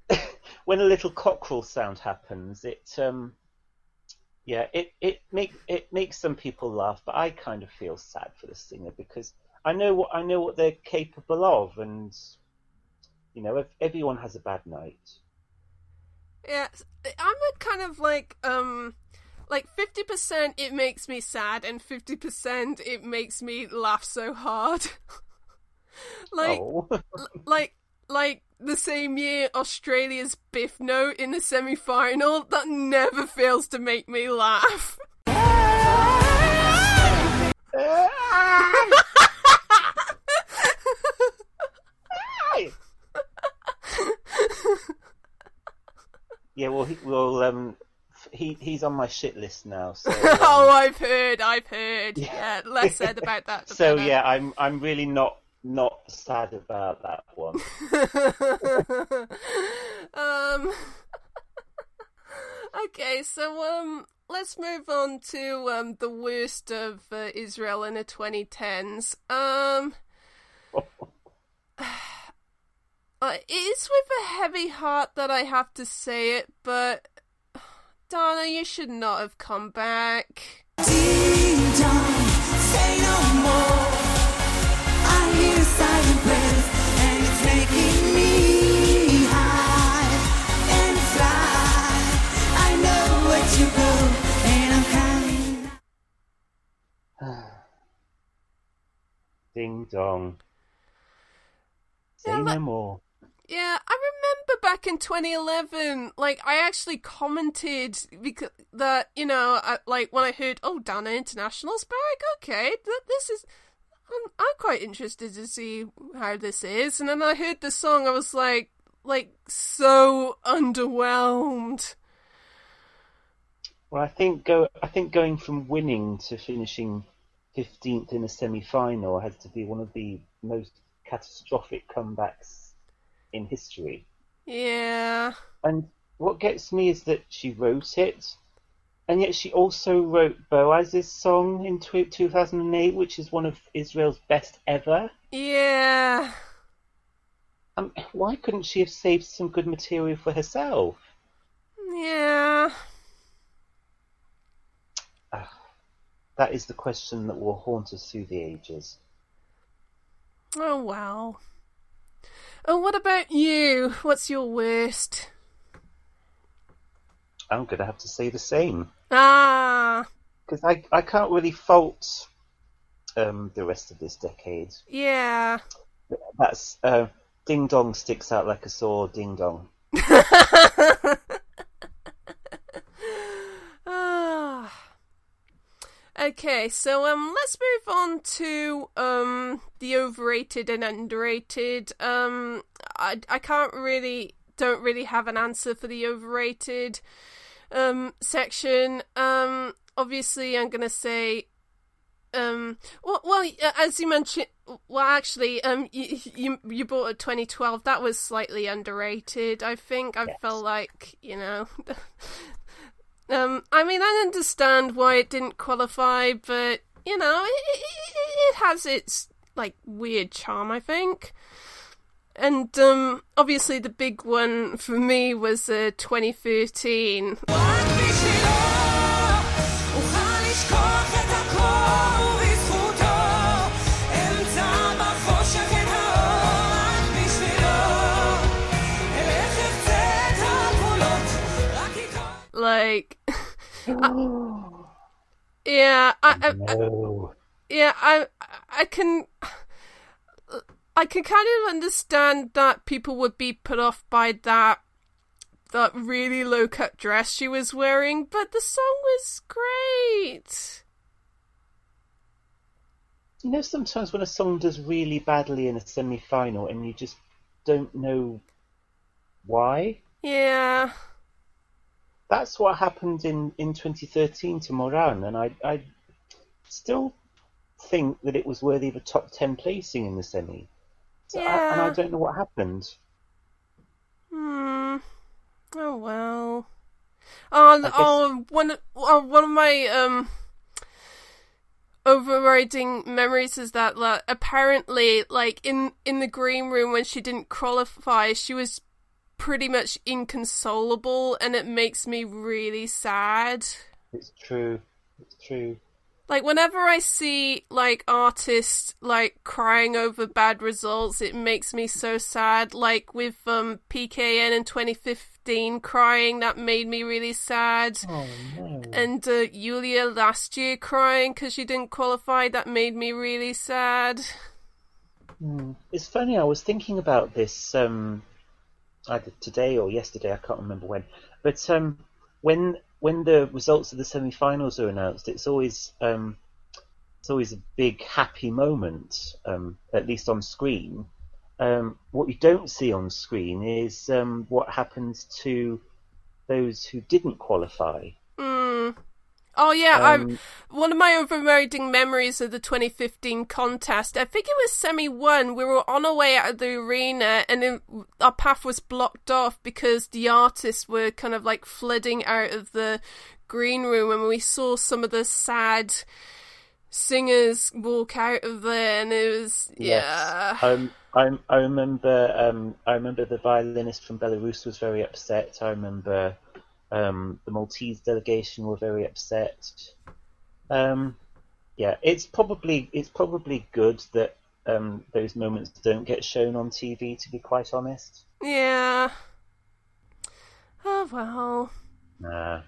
when a little cockerel sound happens, it um, yeah, it it make it makes some people laugh, but I kind of feel sad for the singer because I know what I know what they're capable of, and you know, if everyone has a bad night. Yeah, I'm a kind of like um like 50% it makes me sad and 50% it makes me laugh so hard. like oh, like like the same year Australia's Biff note in the semi-final that never fails to make me laugh. yeah. Well, he, well, um, he he's on my shit list now. So, um, oh, I've heard, I've heard. Yeah, less said about that. so better. yeah, I'm I'm really not not sad about that one. um. okay, so um, let's move on to um the worst of uh, Israel in the 2010s. Um. Uh, it is with a heavy heart that I have to say it, but Dana, you should not have come back. Ding dong, say no more. Ding dong. Say Yeah, no but- more. Yeah, I remember back in 2011, like I actually commented because that you know, I, like when I heard, oh, Dana International's back. Okay, th- this is. I'm, I'm quite interested to see how this is, and then I heard the song. I was like, like so underwhelmed. Well, I think go. I think going from winning to finishing fifteenth in a semi-final has to be one of the most catastrophic comebacks in history. Yeah, And what gets me is that she wrote it, and yet she also wrote Boaz's song in 2008, which is one of Israel's best ever. yeah. Um, why couldn't she have saved some good material for herself? Yeah. That is the question that will haunt us through the ages. Oh well. Oh, what about you? What's your worst? I'm going to have to say the same. Ah, because I, I can't really fault um, the rest of this decade. yeah. That's uh, Ding Dong sticks out like a sore ding dong. Ah. Okay, so um, let's move on to um the overrated and underrated. Um, I I can't really don't really have an answer for the overrated um section. Um, obviously, I'm gonna say um well, well uh, as you mentioned well actually um you you, you bought a 2012 that was slightly underrated i think i Yes. felt like you know um i mean i understand why it didn't qualify but you know it, it, it has its like weird charm i think. And um obviously the big one for me was uh, 2013 Like, I, yeah, I, no. I, yeah, I, I can. I can kind of understand that people would be put off by that that really low cut dress she was wearing, but the song was great. You know, sometimes when a song does really badly in a semi final and you just don't know why. Yeah. That's what happened in, in 2013 to Moran, and I, I still think that it was worthy of a top 10 placing in the semi. So I, and I don't know what happened. Hmm. Oh well. Oh, guess- oh, one, oh, one of my um overriding memories is that like, apparently, like in in the green room when she didn't qualify, she was pretty much inconsolable, and it makes me really sad. It's true. It's true. Like whenever I see like artists like crying over bad results, it makes me so sad. Like with um PKN in 2015 crying, that made me really sad. Oh no. And uh, Yulia last year crying because she didn't qualify, that made me really sad. It's funny. I was thinking about this um, either today or yesterday. I can't remember when. But um, when when the results of the semi-finals are announced, it's always um, it's always a big happy moment, um, at least on screen. Um, what you don't see on screen is um, what happens to those who didn't qualify. Oh yeah, Um, I one of my overriding memories of the 2015 contest. I think it was semi one. We were on our way out of the arena, and then our path was blocked off because the artists were kind of like flooding out of the green room, and we saw some of the sad singers walk out of there, and it was yeah. Um, I I remember um, I remember the violinist from Belarus was very upset. I remember um, the Maltese delegation were very upset. Um, yeah, it's probably it's probably good that um, those moments don't get shown on TV. To be quite honest, Yeah. Oh well. nah.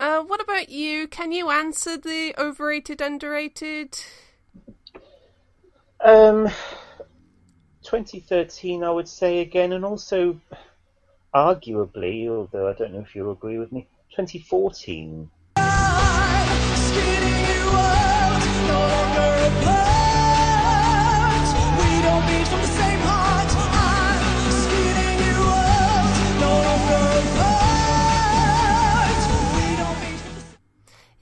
Uh, what about you? Can you answer the overrated, underrated? Um, 2013, I would say again, and also arguably, although I don't know if you'll agree with me, 2014.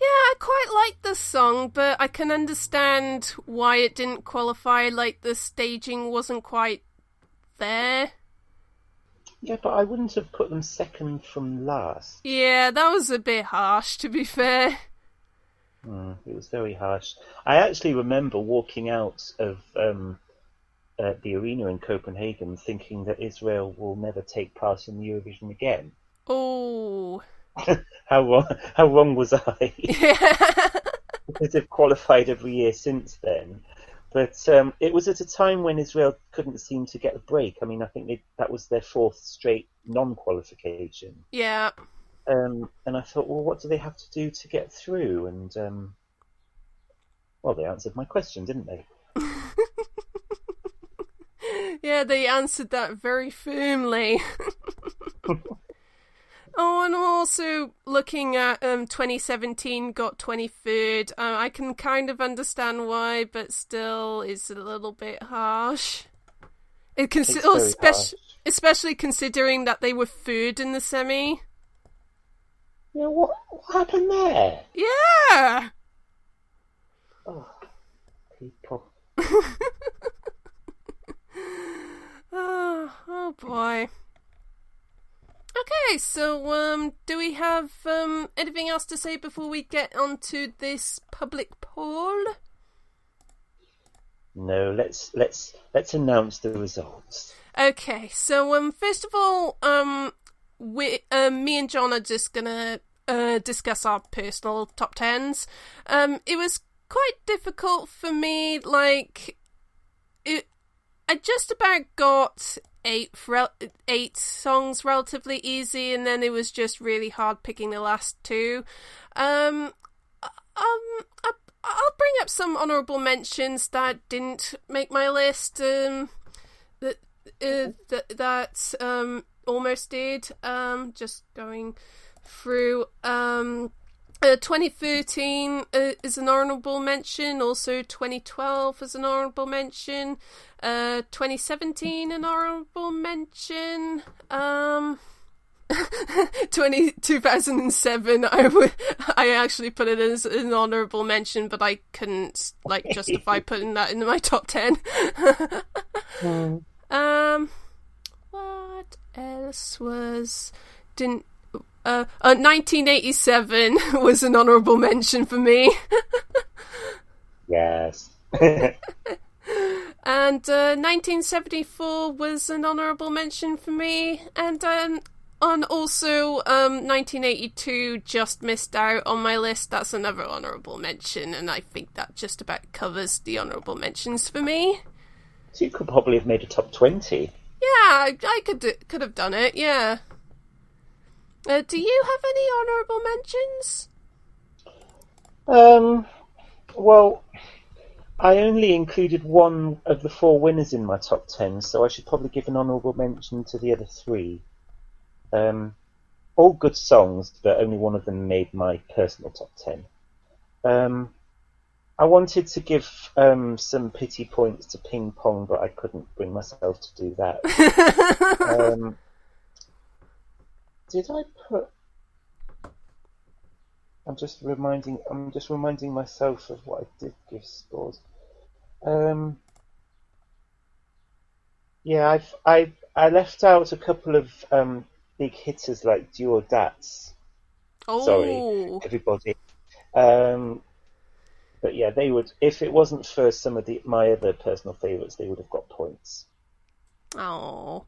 Yeah, I quite like the song, but I can understand why it didn't qualify. Like the staging wasn't quite there. Yeah, but I wouldn't have put them second from last. Yeah, that was a bit harsh, to be fair. Mm, it was very harsh. I actually remember walking out of um, uh, the arena in Copenhagen thinking that Israel will never take part in the Eurovision again. Oh, How wrong, how wrong was I? yeah, because they've qualified every year since then. But um, it was at a time when Israel couldn't seem to get a break. I mean, I think they, that was their fourth straight non-qualification. yeah. Um, and I thought, well, what do they have to do to get through? And um, well, they answered my question, didn't they? Yeah, they answered that very firmly. oh, and also looking at um 2017 got 23rd. Uh, I can kind of understand why, but still, it's a little bit harsh. It cons- oh, harsh. especially considering that they were third in the semi. Yeah, what, what happened there? Yeah. Oh, people. Oh, oh boy. Okay, so um, do we have um anything else to say before we get onto this public poll? No, let's let's let's announce the results. Okay, so um, first of all, um, we, um, me and John are just gonna uh discuss our personal top tens. Um, it was quite difficult for me. Like, I just about got eight eight songs relatively easy, and then it was just really hard picking the last two. Um, um, I, I'll bring up some honourable mentions that didn't make my list. Um, that uh, that that um almost did. Um, just going through. Um, uh, 2013 uh, is an honourable mention. Also, 2012 is an honourable mention. Uh, 2017 an honourable mention. Um. 20, 2007 I would I actually put it as an honourable mention but I couldn't like justify putting that in my top 10 um what else was didn't uh, uh 1987 was an honourable mention for me Yes. And uh, 1974 was an honourable mention for me, and um, and also um, 1982 just missed out on my list. That's another honourable mention, and I think that just about covers the honourable mentions for me. So you could probably have made a top 20. Yeah, I, I could could have done it. Yeah. Uh, do you have any honourable mentions? Um, well, I only included one of the four winners in my top 10, so I should probably give an honourable mention to the other three. Um, all good songs, but only one of them made my personal top 10. Um, I wanted to give um, some pity points to Ping Pong, but I couldn't bring myself to do that. um, did I put? I'm just reminding. I'm just reminding myself of what I did give scores. Um, yeah, I've I I left out a couple of um, big hitters like Duo Datz. Oh, Sorry, everybody. Um, but yeah, they would. If it wasn't for some of the my other personal favourites, they would have got points. Oh.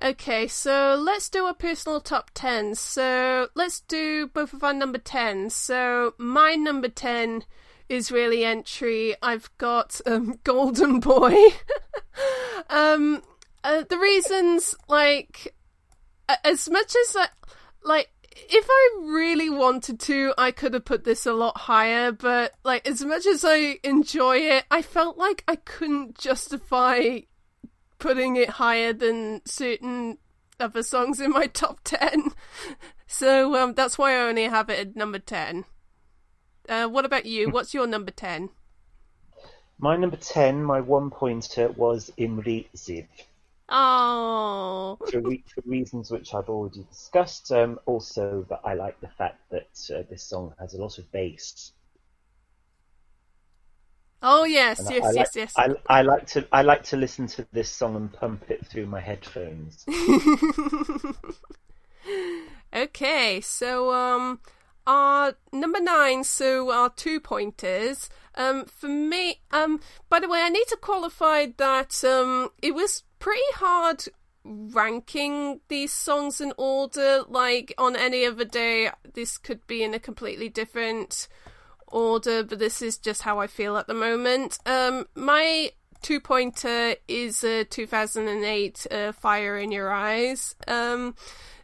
Okay, so let's do a personal top 10. So let's do both of our number 10. So my number 10 Israeli entry, I've got um, Golden Boy. um, uh, the reasons, like, as much as I, like, if I really wanted to, I could have put this a lot higher, but like as much as I enjoy it, I felt like I couldn't justify putting it higher than certain other songs in my top 10. So um, that's why I only have it at number 10. Uh, what about you? What's your number 10? My number ten, my one pointer was Imri Ziv. Oh, for, re- for reasons which I've already discussed. Um, also, that I like the fact that uh, this song has a lot of bass. Oh yes, And yes, I like, yes, yes. I, I like to I like to listen to this song and pump it through my headphones. Okay, so um, our number nine, so our two pointers. Um, for me, um, by the way, I need to qualify that um, it was pretty hard ranking these songs in order. Like on any other day, this could be in a completely different order, but this is just how I feel at the moment. Um, my two pointer is a 2008 uh, Fire in Your Eyes. Um,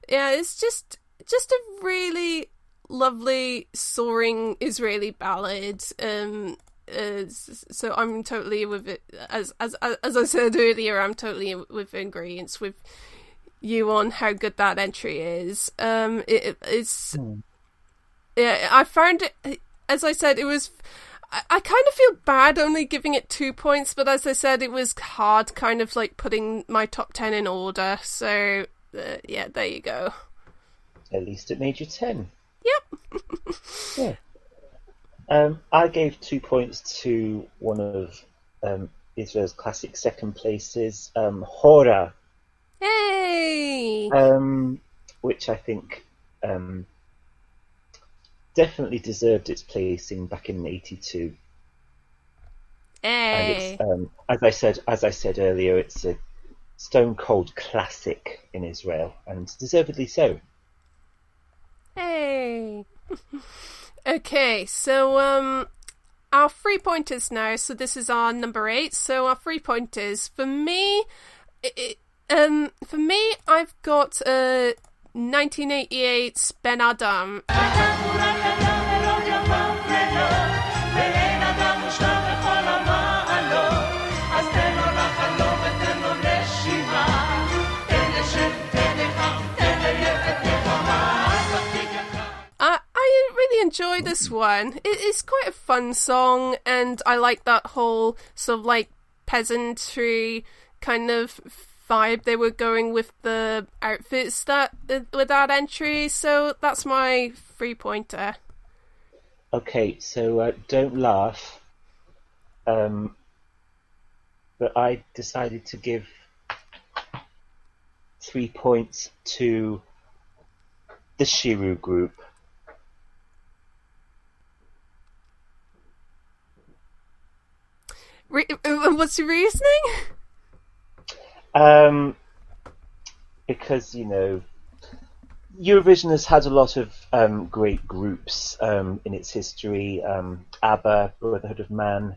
yeah, it's just just a really lovely soaring Israeli ballad. Um, uh, so I'm totally with it. As as as I said earlier, I'm totally with ingredients with you on how good that entry is. Um, it, it- it's yeah, I found it. As I said, it was. I, I kind of feel bad only giving it two points, but as I said, it was hard, kind of like putting my top ten in order. So uh, yeah, there you go. At least it made you ten. Yep. Yeah. Um, I gave two points to one of um, Israel's classic second places, um, Hora, Hey. um, which I think um, definitely deserved its placing back in '82. And Hey. it's, um, as I said, as I said earlier, it's a stone cold classic in Israel, and deservedly so. Hey. okay, so um our three pointers now. So this is our number 8. So our three pointers for me it, it, um for me I've got uh 1988's Ben Adam. Enjoy this one. It, it's quite a fun song, and I like that whole sort of like peasantry kind of vibe they were going with the outfits that uh, with that entry. So that's my three pointer. Okay, so uh, don't laugh. Um, but I decided to give three points to the Shiru group. Re- uh, what's your reasoning? Um, because you know, Eurovision has had a lot of um, great groups um, in its history. Um, ABBA, Brotherhood of Man,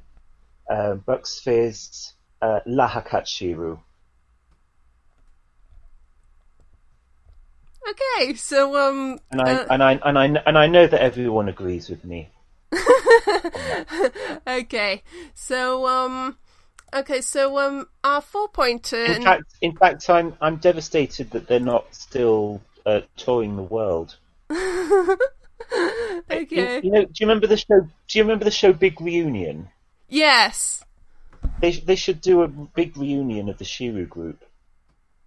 uh, Bucks Fizz, uh, Lehakat Shiru. Okay, so um, And I, uh, and I and I and I know that everyone agrees with me. okay, so um, okay, so um, our four pointer. In fact, in fact, I'm I'm devastated that they're not still uh, touring the world. You, okay, you know, do you remember the show? Do you remember the show Big Reunion? yes, They they should do a big reunion of the Shiru group.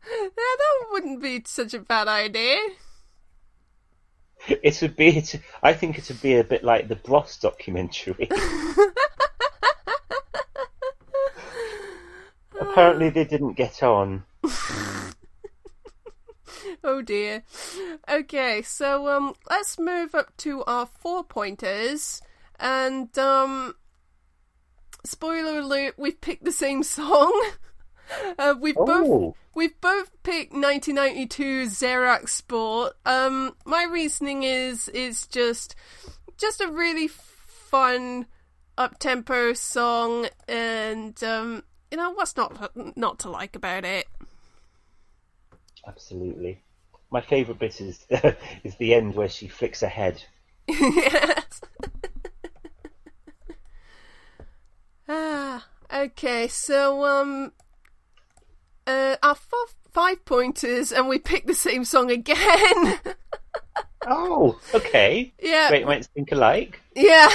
yeah, that wouldn't be such a bad idea. It would be. It, I think it would be a bit like the Bros documentary. Apparently, they didn't get on. Oh dear. Okay, so um, let's move up to our four pointers, and um, spoiler alert: we've picked the same song. Uh, we've both Oh, we've both picked 1992 Ze Rak Sport. Um, my reasoning is is just just a really fun up tempo song, and um, you know what's not not to like about it. absolutely. My favourite bit is is the end where she flicks her head. yes. ah, okay. So um, uh, our four, five pointers, and we picked the same song again. Oh, okay. yeah, Great minds think alike. yeah.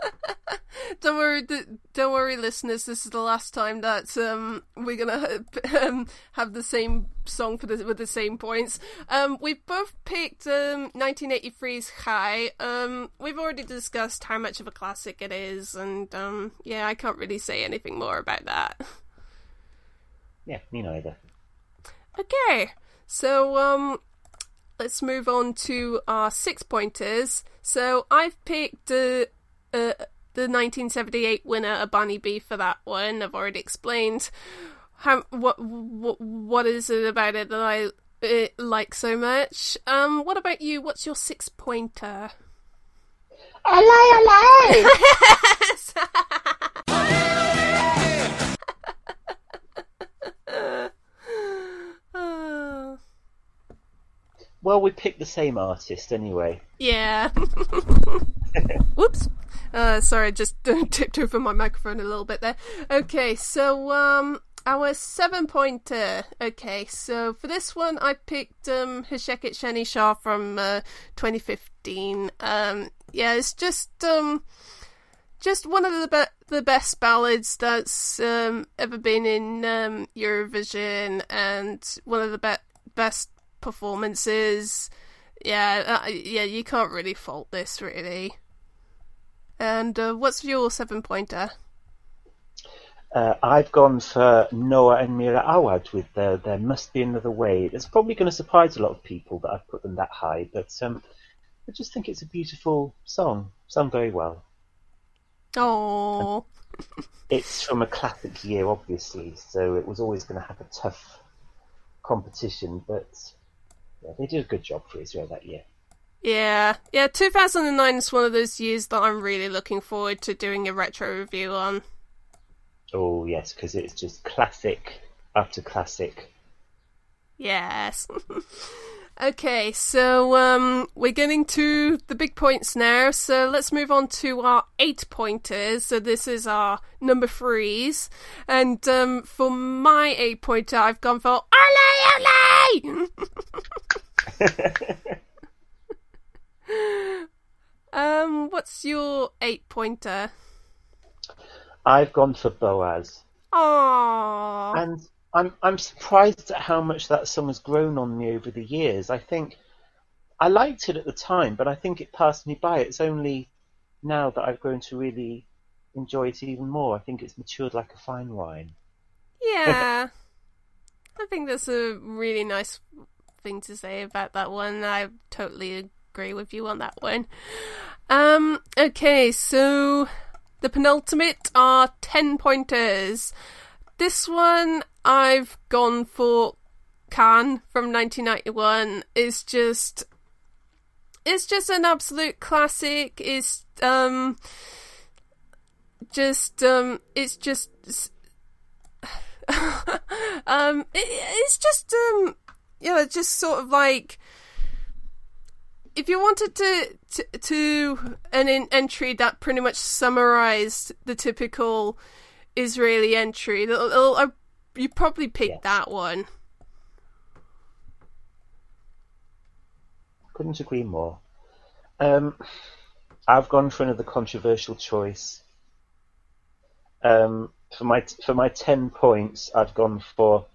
don't worry, don't worry, listeners. This is the last time that um we're gonna um, have the same song for the with the same points. Um, we've both picked um 1983's Hi. Um, we've already discussed how much of a classic it is, and um, yeah, I can't really say anything more about that. Yeah, me neither. Okay, so um, let's move on to our six pointers. So I've picked uh, uh, the 1978 winner, a A-Ba-Ni-Bi, for that one. I've already explained how what what what is it about it that I uh, like so much. Um, what about you? What's your six pointer? Alay, alay! Ah. Well, we picked the same artist anyway. Yeah. Whoops. Uh, sorry, I just tipped over my microphone a little bit there. Okay, so um, our seven pointer. Okay, so for this one, I picked um Hasheket Shenish'ar from uh, 2015. Um, yeah, it's just um, just one of the be- the best ballads that's um ever been in um Eurovision, and one of the be- best performances. Yeah, uh, yeah, you can't really fault this, really. And uh, what's your seven pointer? Uh, I've gone for Noa and Mira Awad with their There Must Be Another Way. It's probably going to surprise a lot of people that I've put them that high, but um, I just think it's a beautiful song, sung very well. Oh, It's from a classic year, obviously, so it was always going to have a tough competition, but yeah, they did a good job for Israel that year. yeah, yeah. 2009 is one of those years that I'm really looking forward to doing a retro review on. Oh, yes, because it's just classic after classic. Yes. okay, so um, we're getting to the big points now. So let's move on to our eight pointers. So this is our number threes, and um, for my eight pointer, I've gone for Ole Ole. um, what's your eight pointer? I've gone for Boaz. Aww. And I'm I'm surprised at how much that song has grown on me over the years. I think I liked it at the time, but I think it passed me by. It's only now that I've grown to really enjoy it even more. I think it's matured like a fine wine. Yeah. I think that's a really nice thing to say about that one. I totally agree with you on that one. Um, okay, so the penultimate are 10 pointers. This one I've gone for Kan from 1991 is just it's just an absolute classic. It's um just um it's just um it, it's just um yeah just sort of like if you wanted to to, to an in, entry that pretty much summarized the typical Israeli entry, uh, you probably pick Yes. that one. Couldn't agree more. Um, I've gone for another controversial choice. Um, for my for my ten points, I've gone for.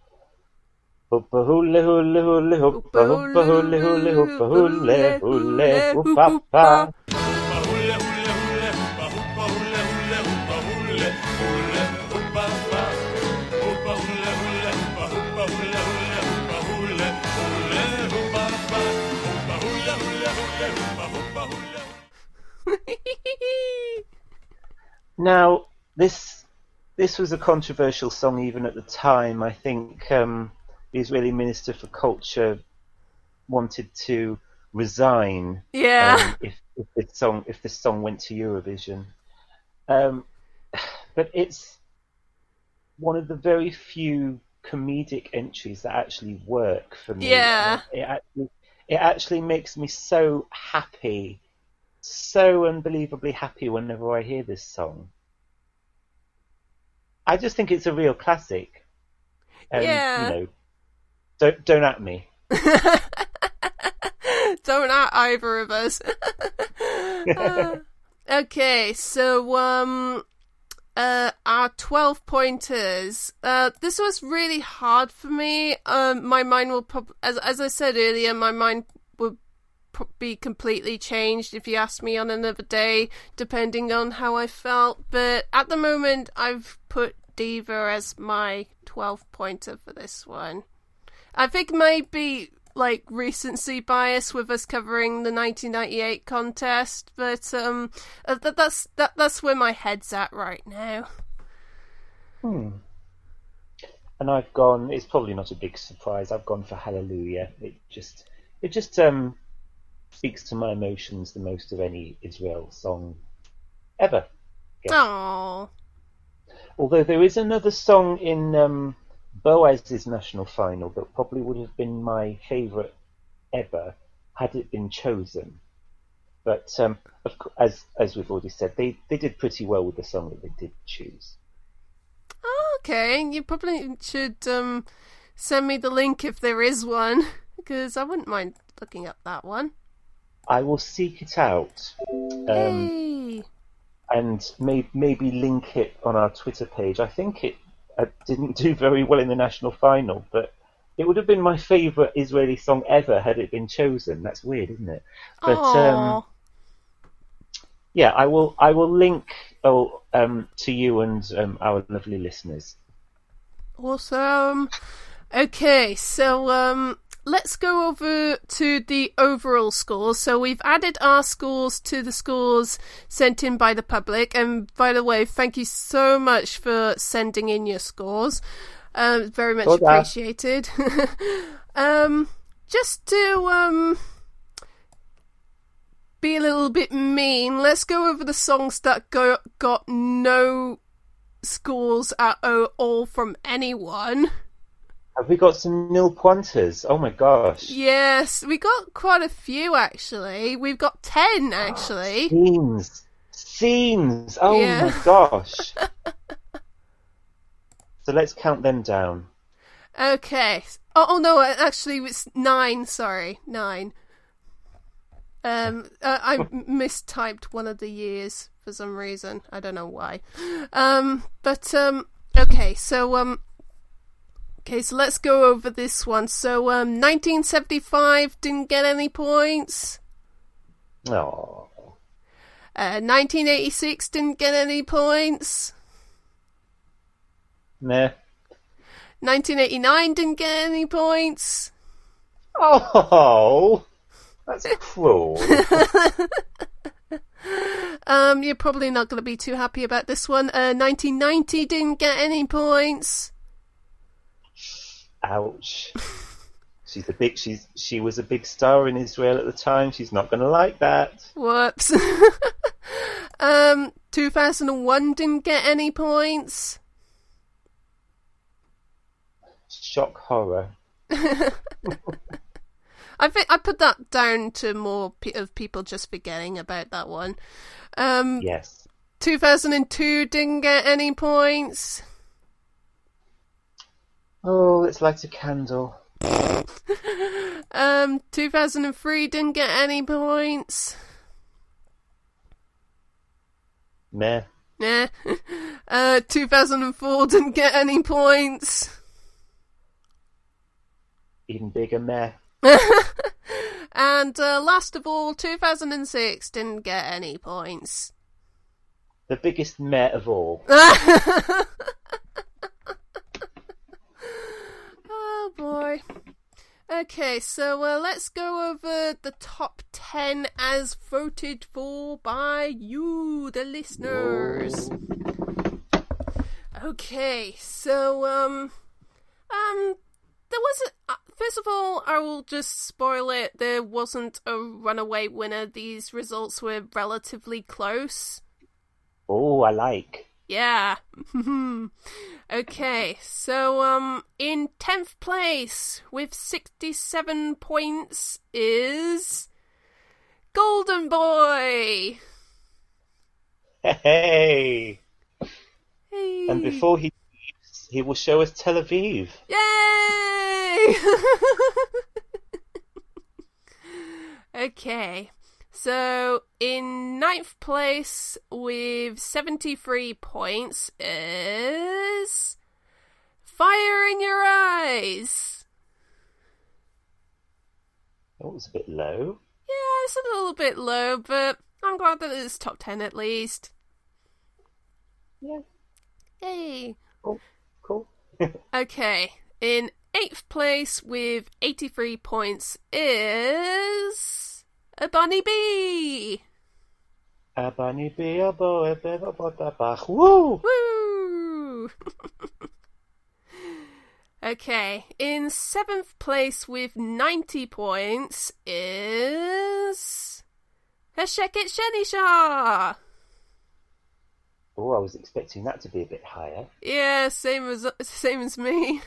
Now, this this was a controversial song even at the time. I think um, the Israeli Minister for Culture wanted to resign yeah. um, if, if this song if this song went to Eurovision. Um, but it's one of the very few comedic entries that actually work for me. Yeah. It actually it actually makes me so happy, so unbelievably happy whenever I hear this song. I just think it's a real classic. And, Yeah. You know, don't don't at me. Don't at either of us. Uh, okay, so um, uh, our twelve pointers. Uh, this was really hard for me. Um, my mind will prob- as as I said earlier, my mind be completely changed if you asked me on another day, depending on how I felt. But at the moment, I've put Diva as my twelve pointer for this one. I think maybe like recency bias with us covering the 1998 contest, but um, uh, that, that's that that's where my head's at right now. Hmm. And I've gone. It's probably not a big surprise. I've gone for Hallelujah. It just, it just um, speaks to my emotions the most of any Israel song ever. Oh, Although there is another song in um, Boaz's national final that probably would have been my favourite ever had it been chosen. But um, of co- as as we've already said, they, they did pretty well with the song that they did choose. okay. You probably should um send me the link if there is one, because I wouldn't mind looking up that one. I will seek it out. Um, and may, maybe link it on our Twitter page. I think it uh, didn't do very well in the national final, but it would have been my favourite Israeli song ever had it been chosen. That's weird, isn't it? But um, yeah, I will. I will link oh, um, to you and um, our lovely listeners. Awesome. Okay, so um let's go over to the overall scores. So we've added our scores to the scores sent in by the public. And by the way, thank you so much for sending in your scores. Um, very much appreciated. um, just to um be a little bit mean, let's go over the songs that go got no scores at all from anyone. Have we got some nil pointers? Oh my gosh! Yes, we got quite a few actually. We've got 10 actually. Scenes, scenes. Oh Yeah. my gosh! so let's count them down. Okay. Oh, oh no, actually it's 9, sorry. 9. Um uh, I mistyped one of the years for some reason. I don't know why. Um but um okay, so um Okay, so let's go over this one. So um 1975 didn't get any points. Oh, Uh 1986 didn't get any points. meh. 1989 didn't get any points. Oh, that's cruel. Um, you're probably not going to be too happy about this one. Uh, 1990 didn't get any points. Ouch. She's a big. She's she was a big star in Israel at the time. She's not going to like that. Whoops. um, 2001 didn't get any points. Shock horror. I think I put that down to more pe- of people just forgetting about that one. Um, Yes. 2002 didn't get any points. Oh, let's light a candle. Um, 2003 didn't get any points. Meh. Nah. Uh, 2004 didn't get any points. Even bigger meh. And uh, last of all, 2006 didn't get any points. The biggest meh of all. Oh boy. Okay, so uh, let's go over the top 10 as voted for by you, the listeners. Okay, so um um there wasn't uh, first of all, I will just spoil it. There wasn't a runaway winner. These results were relatively close. Oh, I like. Yeah. okay, so um in 10th place with 67 points is Golden Boy. Hey. Hey. And before he leaves, he will show us Tel Aviv. Yay! okay. So in ninth place with 73 points is Fire in Your Eyes. Oh, it was a bit low. Yeah, it's a little bit low, but I'm glad that it's top 10 at least. Yeah. Yay! Cool. Cool. Okay, in eighth place with 83 points is A-Ba-Ni-Bi. Abani be a boy, beba bota bach. Woo! Woo! okay, in seventh place with 90 points is Hasheket Shenish'ar. Oh, I was expecting that to be a bit higher. Yeah, same as same as me.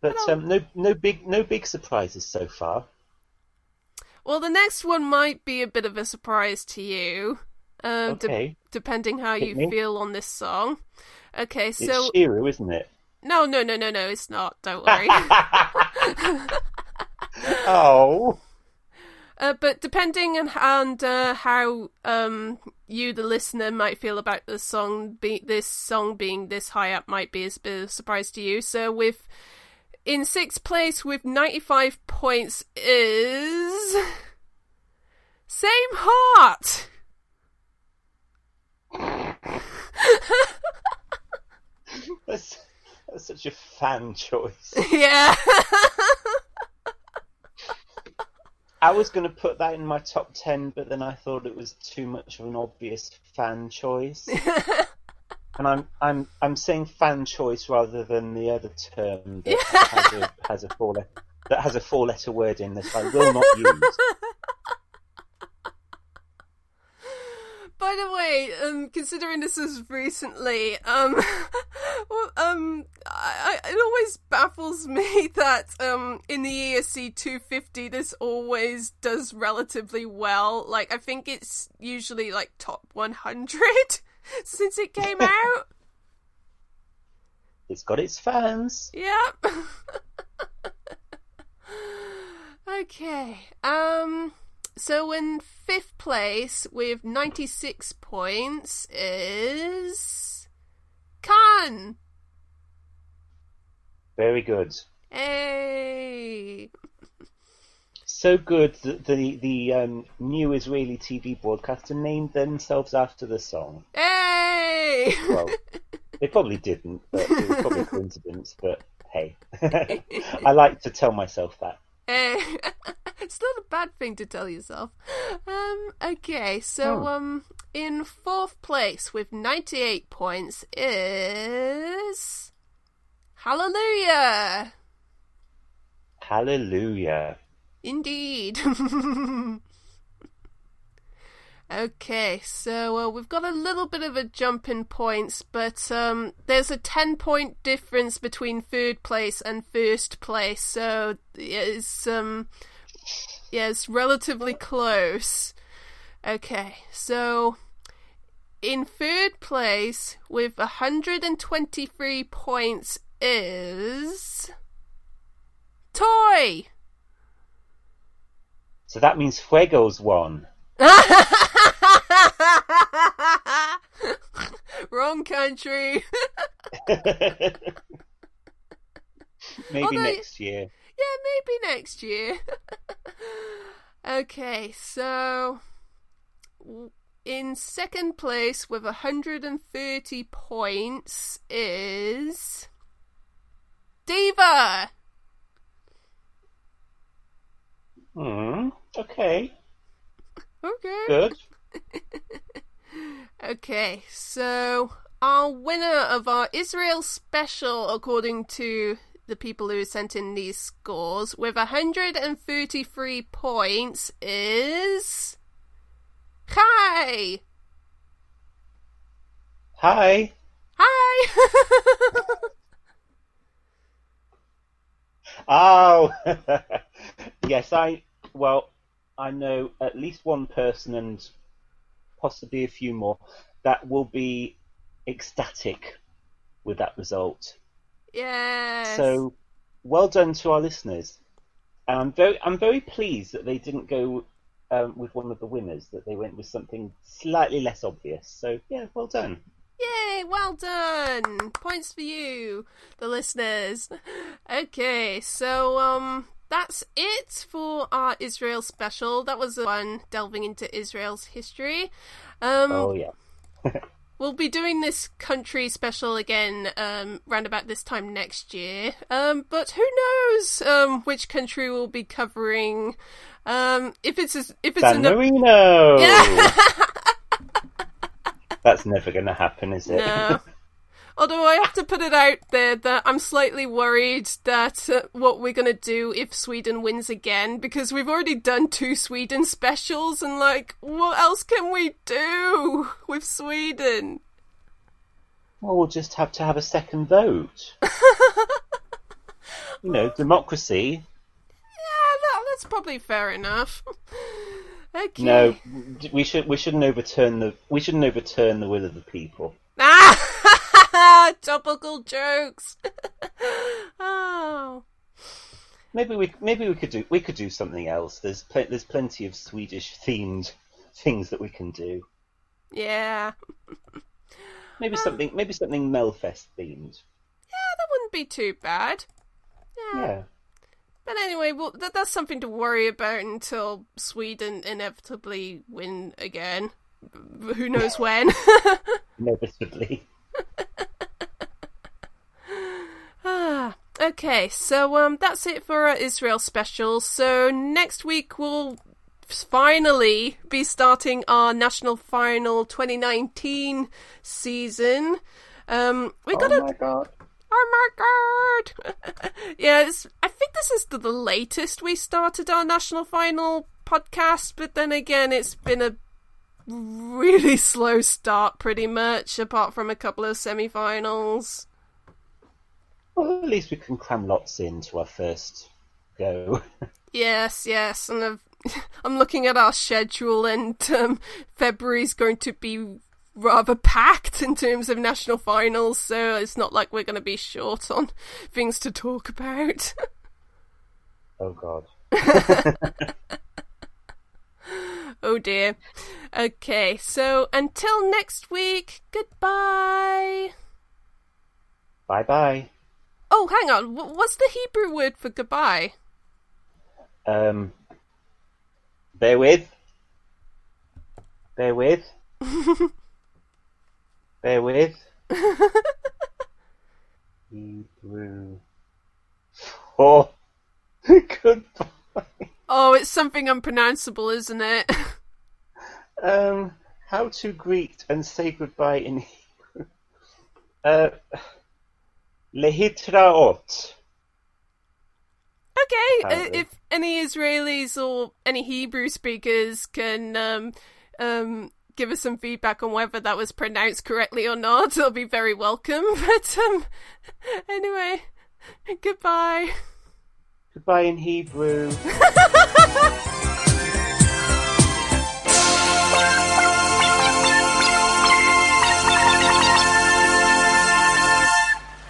But um, no, no big, no big surprises so far. Well, the next one might be a bit of a surprise to you, um, de- depending how Hit you me. feel on this song. Okay, so It's so Shiru, isn't it? no, no, no, no, no, it's not. Don't worry. Oh. uh, but depending on and uh, how um you, the listener, might feel about the song, be- this song being this high up, might be a bit of a surprise to you. So with in sixth place with ninety five points is same heart. That's, that's such a fan choice. yeah. I was going to put that in my top 10, but then I thought it was too much of an obvious fan choice. and I'm I'm I'm saying fan choice rather than the other term that has a has a four letter that has a four letter word in that I will not use. By the way, um, considering this is recently, um, well, um, I, I, it always baffles me that um, in the ESC 250, this always does relatively well. Like, I think it's usually like top 100 since it came out. It's got its fans. Yep. okay. Um. So in fifth place with ninety six points is Kan. Very good. Hey. So good that the the um, new Israeli TV broadcaster named themselves after the song. Hey. Well, they probably didn't, but it was probably a coincidence. But hey, I like to tell myself that. Eh, it's not a bad thing to tell yourself. Um, okay, so Oh. um, in fourth place with 98 points is Hallelujah. Hallelujah. Indeed. okay, so uh, we've got a little bit of a jump in points, but um, there's a 10 point difference between third place and first place, so it's, um, yeah, it's relatively close. Okay, so in third place with 123 points is. Toy! So that means Fuego's won. Wrong country. Maybe Although- next year. yeah, maybe next year. okay, so in second place with 130 points is Diva. Hmm. Okay. Okay. Good. Okay, so our winner of our Israel special, according to the people who sent in these scores, with 133 points, is. Hi! Hi. Hi! Oh. yes, I. Well, I know at least one person and possibly a few more that will be ecstatic with that result. yes. So, well done to our listeners. And I'm very, I'm very pleased that they didn't go um, with one of the winners. That they went with something slightly less obvious. So, yeah, well done. Yay, well done! Points for you, the listeners. Okay, so um that's it for our Israel special. That was the one delving into Israel's history. Um Oh yeah. we'll be doing this country special again um round about this time next year. Um but who knows um which country we'll be covering. Um if it's a, if it's San an Marino. Yeah. That's never going to happen, is it? No. Although I have to put it out there that I'm slightly worried that uh, what we're going to do if Sweden wins again, because we've already done two Sweden specials, and like, what else can we do with Sweden? Well, we'll just have to have a second vote. you know, democracy. Yeah, that, that's probably fair enough. okay. No, we should we shouldn't overturn the we shouldn't overturn the will of the people. Ah! Topical jokes. oh. Maybe we maybe we could do we could do something else. There's pl- there's plenty of Swedish themed things that we can do. Yeah. Maybe uh. something maybe something Melfest themed. Yeah, that wouldn't be too bad. Yeah. Yeah. But anyway, well, that, that's something to worry about until Sweden inevitably win again. Who knows when? Inevitably. ah, okay, so um, that's it for our Israel special. So next week we'll finally be starting our national final 2019 season. Um, we got oh a my god. Oh my god! yeah, I think this is the, the latest we started our national final podcast, but then again, it's been a really slow start, pretty much, apart from a couple of semi finals. Well, at least we can cram lots into our first go. Yes, yes, and I've, I'm looking at our schedule, and um, February's going to be rather packed in terms of national finals, so it's not like we're going to be short on things to talk about. oh god. Oh dear. Okay, so until next week, goodbye. Bye bye. Oh, hang on. What's the Hebrew word for goodbye? Um, bear with. Bear with. bear with. Hebrew. Oh, goodbye. Oh, it's something unpronounceable, isn't it? Um, how to greet and say goodbye in Hebrew. Uh, lehitraot. Okay, uh, if any Israelis or any Hebrew speakers can um, um, give us some feedback on whether that was pronounced correctly or not, they'll be very welcome. But um, anyway, goodbye. Goodbye in Hebrew.